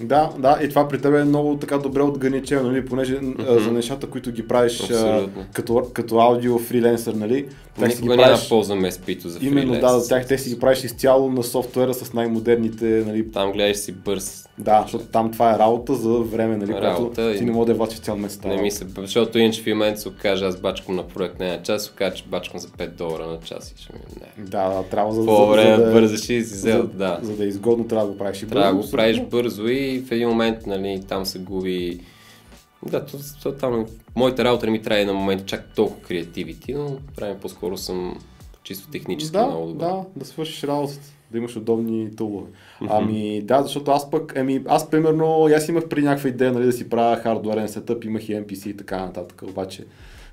Да, да, и това при теб е много така добре отграничено, нали, понеже а, за нещата, които ги правиш а, като, като аудио фриленсър, нали, тях си ги Никога няма правиш, да ползвам SP-то за именно фриленс. да, за тях те си ги правиш изцяло на софтуера с най-модерните, нали, Там гледаш си бърз. да, защото там това е работа за време, нали, Работа и- ти не може да влачиш цял месец. Не ми се, защото иначе в момента се окаже, аз бачкам на проект на час, се окаже, че бачкам за 5 долара на час и ще ми не. Да, да, трябва за, По-добре за, да бързаш и си взел, да. за да е изгодно, трябва да го правиш и Трябва да бързо. го правиш бързо и в един момент, нали, там се губи... Да, то, то, там, моята работа не ми трябва на момент чак толкова креативити, но правим по-скоро съм чисто технически да, много добър. Да, да свършиш работата, да имаш удобни тулове. Ами да, защото аз пък, ами аз примерно, аз имах при някаква идея нали, да си правя хардуерен сетъп, имах и NPC и така нататък, обаче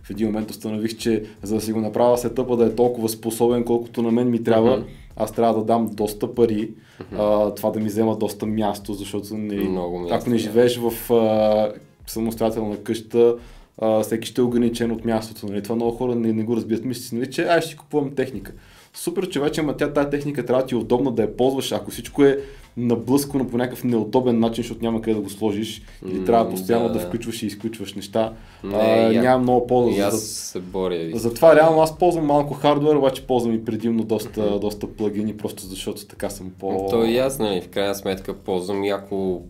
в един момент установих, че за да си го направя сетъпа да е толкова способен, колкото на мен ми трябва, Мгм. аз трябва да дам доста пари, а, това да ми взема доста място, защото не, Много място, ако не да. живееш в а, самостоятелна къща, а, всеки ще е ограничен от мястото. Нали? Това много хора не, не го разбират. Мислят си, нали, че ай ще си купувам техника. Супер, че вече, ама тя тази техника трябва да ти е удобна да я ползваш. Ако всичко е наблъскано по някакъв неудобен начин, защото няма къде да го сложиш, или М, трябва постоянно да, да, включваш и изключваш неща, Не, а, я- няма много полза. И За, аз се боря. и- затова реално аз ползвам малко хардвер, обаче ползвам и предимно доста, доста плагини, просто защото така съм по... То и аз, нали, в крайна сметка ползвам яко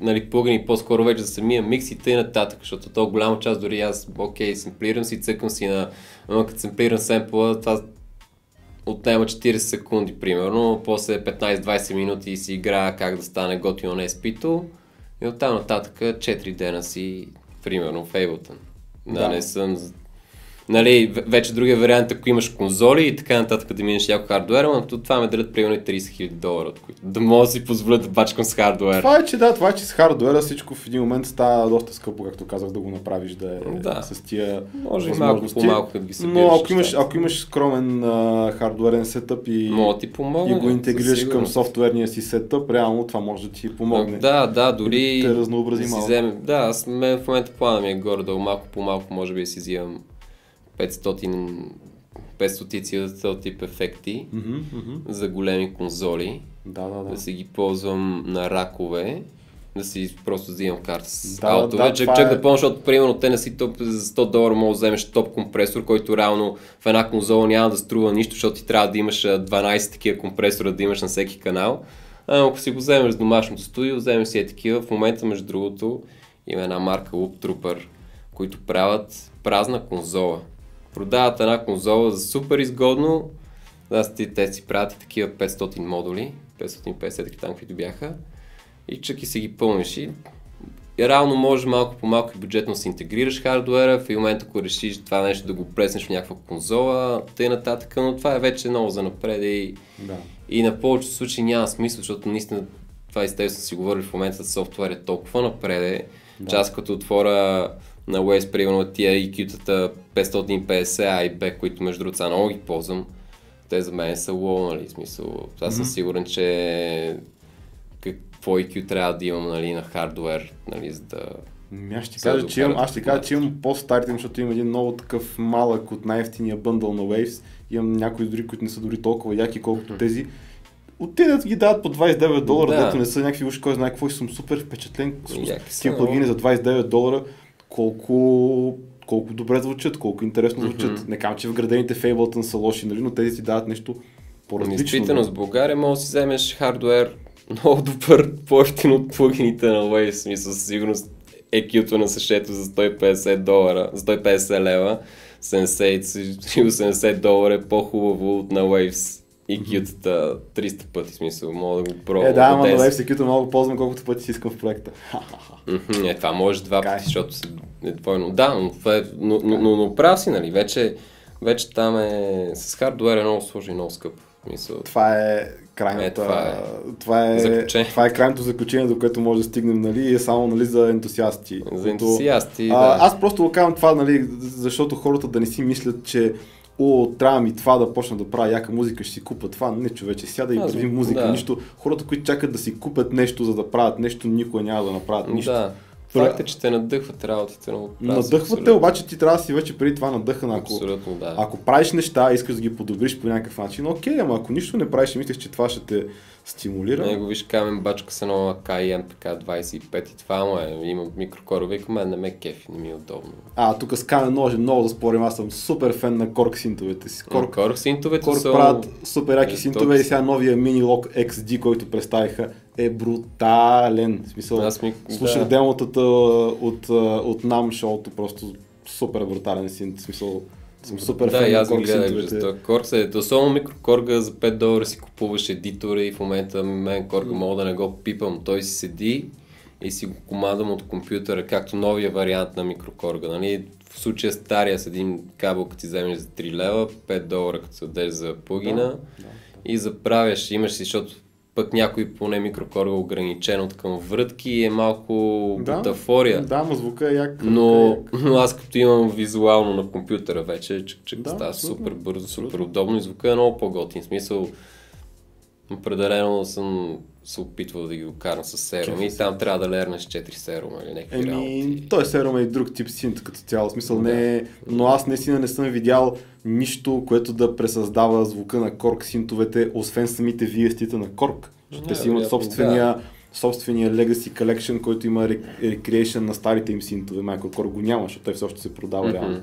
нали, плагини по-скоро вече за самия микс и т.н. нататък, защото то голяма част дори аз, окей, семплирам си, цъкам си на, но като семплирам семпла, това отнема 40 секунди, примерно, после 15-20 минути и си играя как да стане готино на SP-то и оттам нататък 4 дена си, примерно, в Ableton. Да, Да. не съм Нали, вече другия вариант, ако имаш конзоли и така нататък да минеш яко хардуер, но то това ме дадат примерно и 30 хиляди долара, от които да мога да си позволя да бачкам с хардуер. Това е, че да, това е, че с хардуера всичко в един момент става доста скъпо, както казах, да го направиш да е Да. с тия Може и малко възможности. по малко да ги събираш. Но ако имаш, ако имаш скромен а, хардуерен сетъп и, Мога да ти помогне. и го интегрираш към софтуерния си сетъп, реално това може да ти помогне. Да, да, дори Те разнообрази да си малко. вземе, да, аз в момента плана ми е горе-долу, малко по малко може би да си взимам 500 500 от тип ефекти Мгм, мгм. за големи конзоли, Да, да, да. да си ги ползвам на ракове, да си просто взимам карта с Да, аутове, да, чак, чак е- да помня, защото примерно те не си топ, за 100 долара може да вземеш топ компресор, който реално в една конзола няма да струва нищо, защото ти трябва да имаш а, 12 такива компресора да имаш на всеки канал. А ако си го вземеш с домашното студио, вземеш си е такива. В момента, между другото, има една марка Loop Trooper, които правят празна конзола. Продават една конзола за супер изгодно. Аз ти, те си правят и такива 500 модули, 550 такива там, които бяха. И чак и си ги пълниш и и реално може малко по малко и бюджетно си интегрираш хардуера, в момента ако решиш това нещо да го плеснеш в някаква конзола, тъй нататък, но това е вече много за напред и, да. и на повечето случаи няма смисъл, защото наистина това естествено си говорили в момента, софтуер е толкова напреде, да. че аз като отворя на Waze, примерно тия EQ-тата 550 А и Б, които между другото много ги ползвам, те за мен са лоу, нали, смисъл. Аз съм mm-hmm. сигурен, че какво EQ трябва да имам нали, на хардвер, нали, за да... Ами аз ще кажа, че имам, аз ще кажа, че имам по-старите, защото имам един много такъв малък от най-ефтиния бъндъл на Waves. Имам някои дори, които не са дори толкова яки, колкото тези. Отидат ги дават по 29 долара, да. дето не са някакви уши, кой знае какво и съм супер впечатлен тия плагини за 29 долара, колко колко добре звучат, колко интересно звучат. Mm-hmm. Не казвам, че вградените в Ableton са лоши, нали, но тези ти дават нещо по-различно. Действително, с България може да си вземеш хардвер много добър, по-ефтин от плагините на Waze, смисъл със сигурност EQ-то на същето за 150 долара, за 150 лева, 70-80 долара е по-хубаво от на Waves EQ-тата 300 пъти, смисъл, мога да го пробвам. Е, да, ама на Waves EQ-то да ползвам колкото пъти си искам в проекта. Е, това може два пъти, защото е двойно. Да, но, това е, но, но, но, но прав си, нали, вече, вече там е, с хардуер е много сложно и много скъп. Мисъл. Това е крайната, е, това, е, това, е, това е крайното заключение, до което може да стигнем, нали, е само нали, за ентусиасти. За ентусиасти, а, да. Аз просто го казвам това, нали, защото хората да не си мислят, че о, трябва ми това да почна да правя яка музика, ще си купа това. Не, човече, сяда и прави музика. Да. Нищо. Хората, които чакат да си купят нещо, за да правят нещо, никога няма да направят нищо. Да. Факт е, че те надъхват работите. Но надъхват те, обаче ти трябва да си вече преди това надъхан. Ако, абсолютно, да. ако правиш неща, искаш да ги подобриш по някакъв начин, окей, ама ако нищо не правиш и мислиш, че това ще те стимулира. Не го виж камен бачка с едно KM така 25 и това му е. Има микрокорове, мен не ме кефи, не ми е удобно. А, тук с камен може много да спорим, аз съм супер фен на корк синтовете си. Корк, корк синтовете корк са... правят супер яки синтове и сега новия мини лок XD, който представиха е брутален. В смисъл, Аз ми... слушах да. демотата от, от нам шоуто, просто супер брутален синт. В смисъл, съм супер да, фен аз на гледах Корк се, особено микрокорга за 5 долара си купуваш едитора и в момента мен корга мога да не го пипам. Той си седи и си го командам от компютъра, както новия вариант на микрокорга. Нали? В случая стария с един кабел, като ти вземеш за 3 лева, 5 долара, като се отдеш за плагина да, да. и заправяш, имаш си, защото пък някой поне микрокор е ограничен от към врътки е малко да, бутафория. Да, но звука е як. Но, е як. но аз като имам визуално на компютъра вече, че, че да, става абсолютно. супер бързо, супер удобно и звука е много по-готин. В смисъл, определено съм се опитвал да ги окарам с серум и там трябва да лернеш 4 серума или някакви Еми, работи. Той серум е и друг тип синт като цяло, смисъл да. не е, но аз наистина не съм видял нищо, което да пресъздава звука на корк синтовете, освен самите VST-та на корк. Те си имат собствения, да. собствения Legacy Collection, който има recreation на старите им синтове. Майкъл Кор го няма, защото той все още се продава mm-hmm. реално.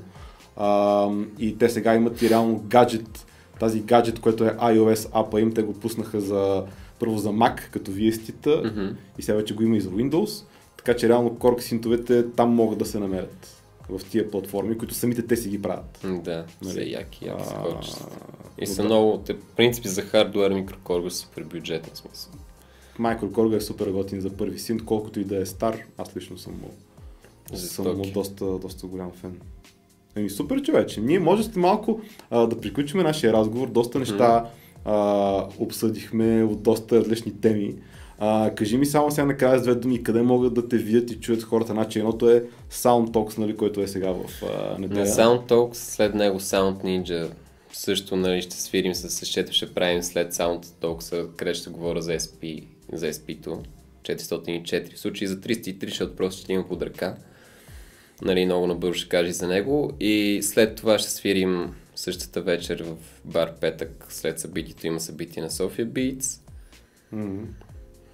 А, и те сега имат и реално гаджет, тази гаджет, което е iOS апа им, те го пуснаха за първо за Mac като VST-та mm-hmm. и сега вече го има и за Windows. Така че реално Korg синтовете там могат да се намерят в тия платформи, които самите те си ги правят. Да, нали? са яки, яки а, И са да. много, те, принципи за хардуер микрокорга са супер бюджетни смисъл. Microcorga е супер готин за първи синт, колкото и да е стар, аз лично съм му, съм му доста, доста голям фен. Еми супер човече, ние може сте малко а, да приключим нашия разговор, доста неща а, обсъдихме от доста различни теми. А, кажи ми само сега накрая с две думи, къде могат да те видят и чуят хората. Значи едното е SoundTalks, нали, който е сега в а, неделя. На SoundTalks, след него Sound Ninja също нали, ще свирим с същето, ще правим след SoundTalks, където ще говоря за SP, за SP-то. 404. В случай за 303, защото просто ще има под ръка. Нали, много набързо ще кажи за него. И след това ще свирим същата вечер в бар Петък, след събитието има събитие на София Beats. Mm-hmm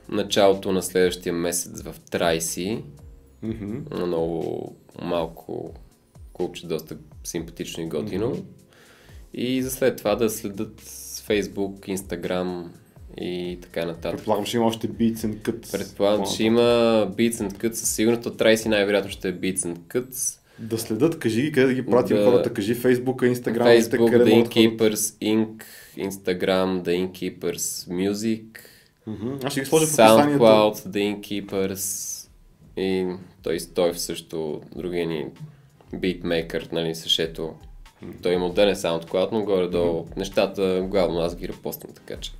началото на следващия месец в Трайси. Mm-hmm. Много малко клубче, доста симпатично и готино. Mm-hmm. И за след това да следят Facebook, Instagram и така нататък. Предполагам, ще има още Beats and Cuts. Предполагам, ще има Beats and Cuts. Със сигурност от Трайси най-вероятно ще е Beats and Cuts. Да следят, кажи ги къде да ги пратим да... хората, кажи Facebook, Instagram, Facebook, The Innkeepers Inc, Instagram, The Innkeepers Music, Mm-hmm. Аз ще ги сложа в описанието. SoundCloud, The Innkeepers и той, той също другия ни битмейкър, нали, същето. Mm-hmm. Той има отделен SoundCloud, но горе-долу mm-hmm. нещата главно аз ги репоствам, така че.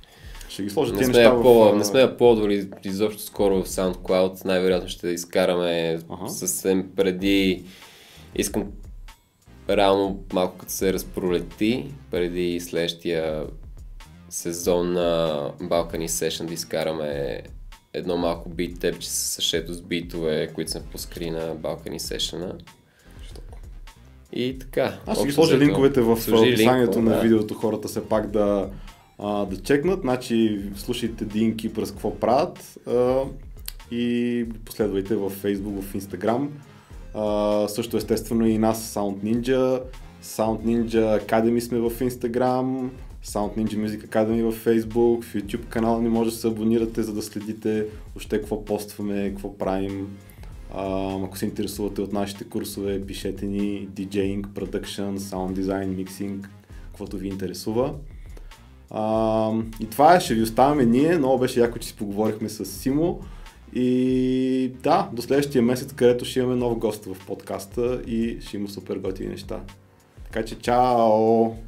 Ще ги сложа Не сме, неща я по, в... не сме аплодвали изобщо скоро в SoundCloud. Най-вероятно ще изкараме Ага. съвсем преди... Искам реално малко като се разпролети, преди следващия сезон на Balkany Session да изкараме едно малко бит тепче с съшето с битове, които сме пускали на Balkany Session. И така. Аз ще ги сложа линковете в описанието на да. видеото, хората все пак да, а, да чекнат. Значи слушайте Динки през какво правят а, и последвайте в Facebook, в Instagram. Също естествено и нас Sound Ninja. Sound Ninja Academy сме в Instagram. Sound Ninja Music Academy в Facebook. В YouTube канала ни може да се абонирате, за да следите още какво постваме, какво правим. А, ако се интересувате от нашите курсове, пишете ни DJing, Production, Sound Design, Mixing, каквото ви интересува. А, и това е, ще ви оставяме ние. Много беше яко, че си поговорихме с Симо. И да, до следващия месец, където ще имаме нов гост в подкаста и ще има супер готини неща. Така че, чао!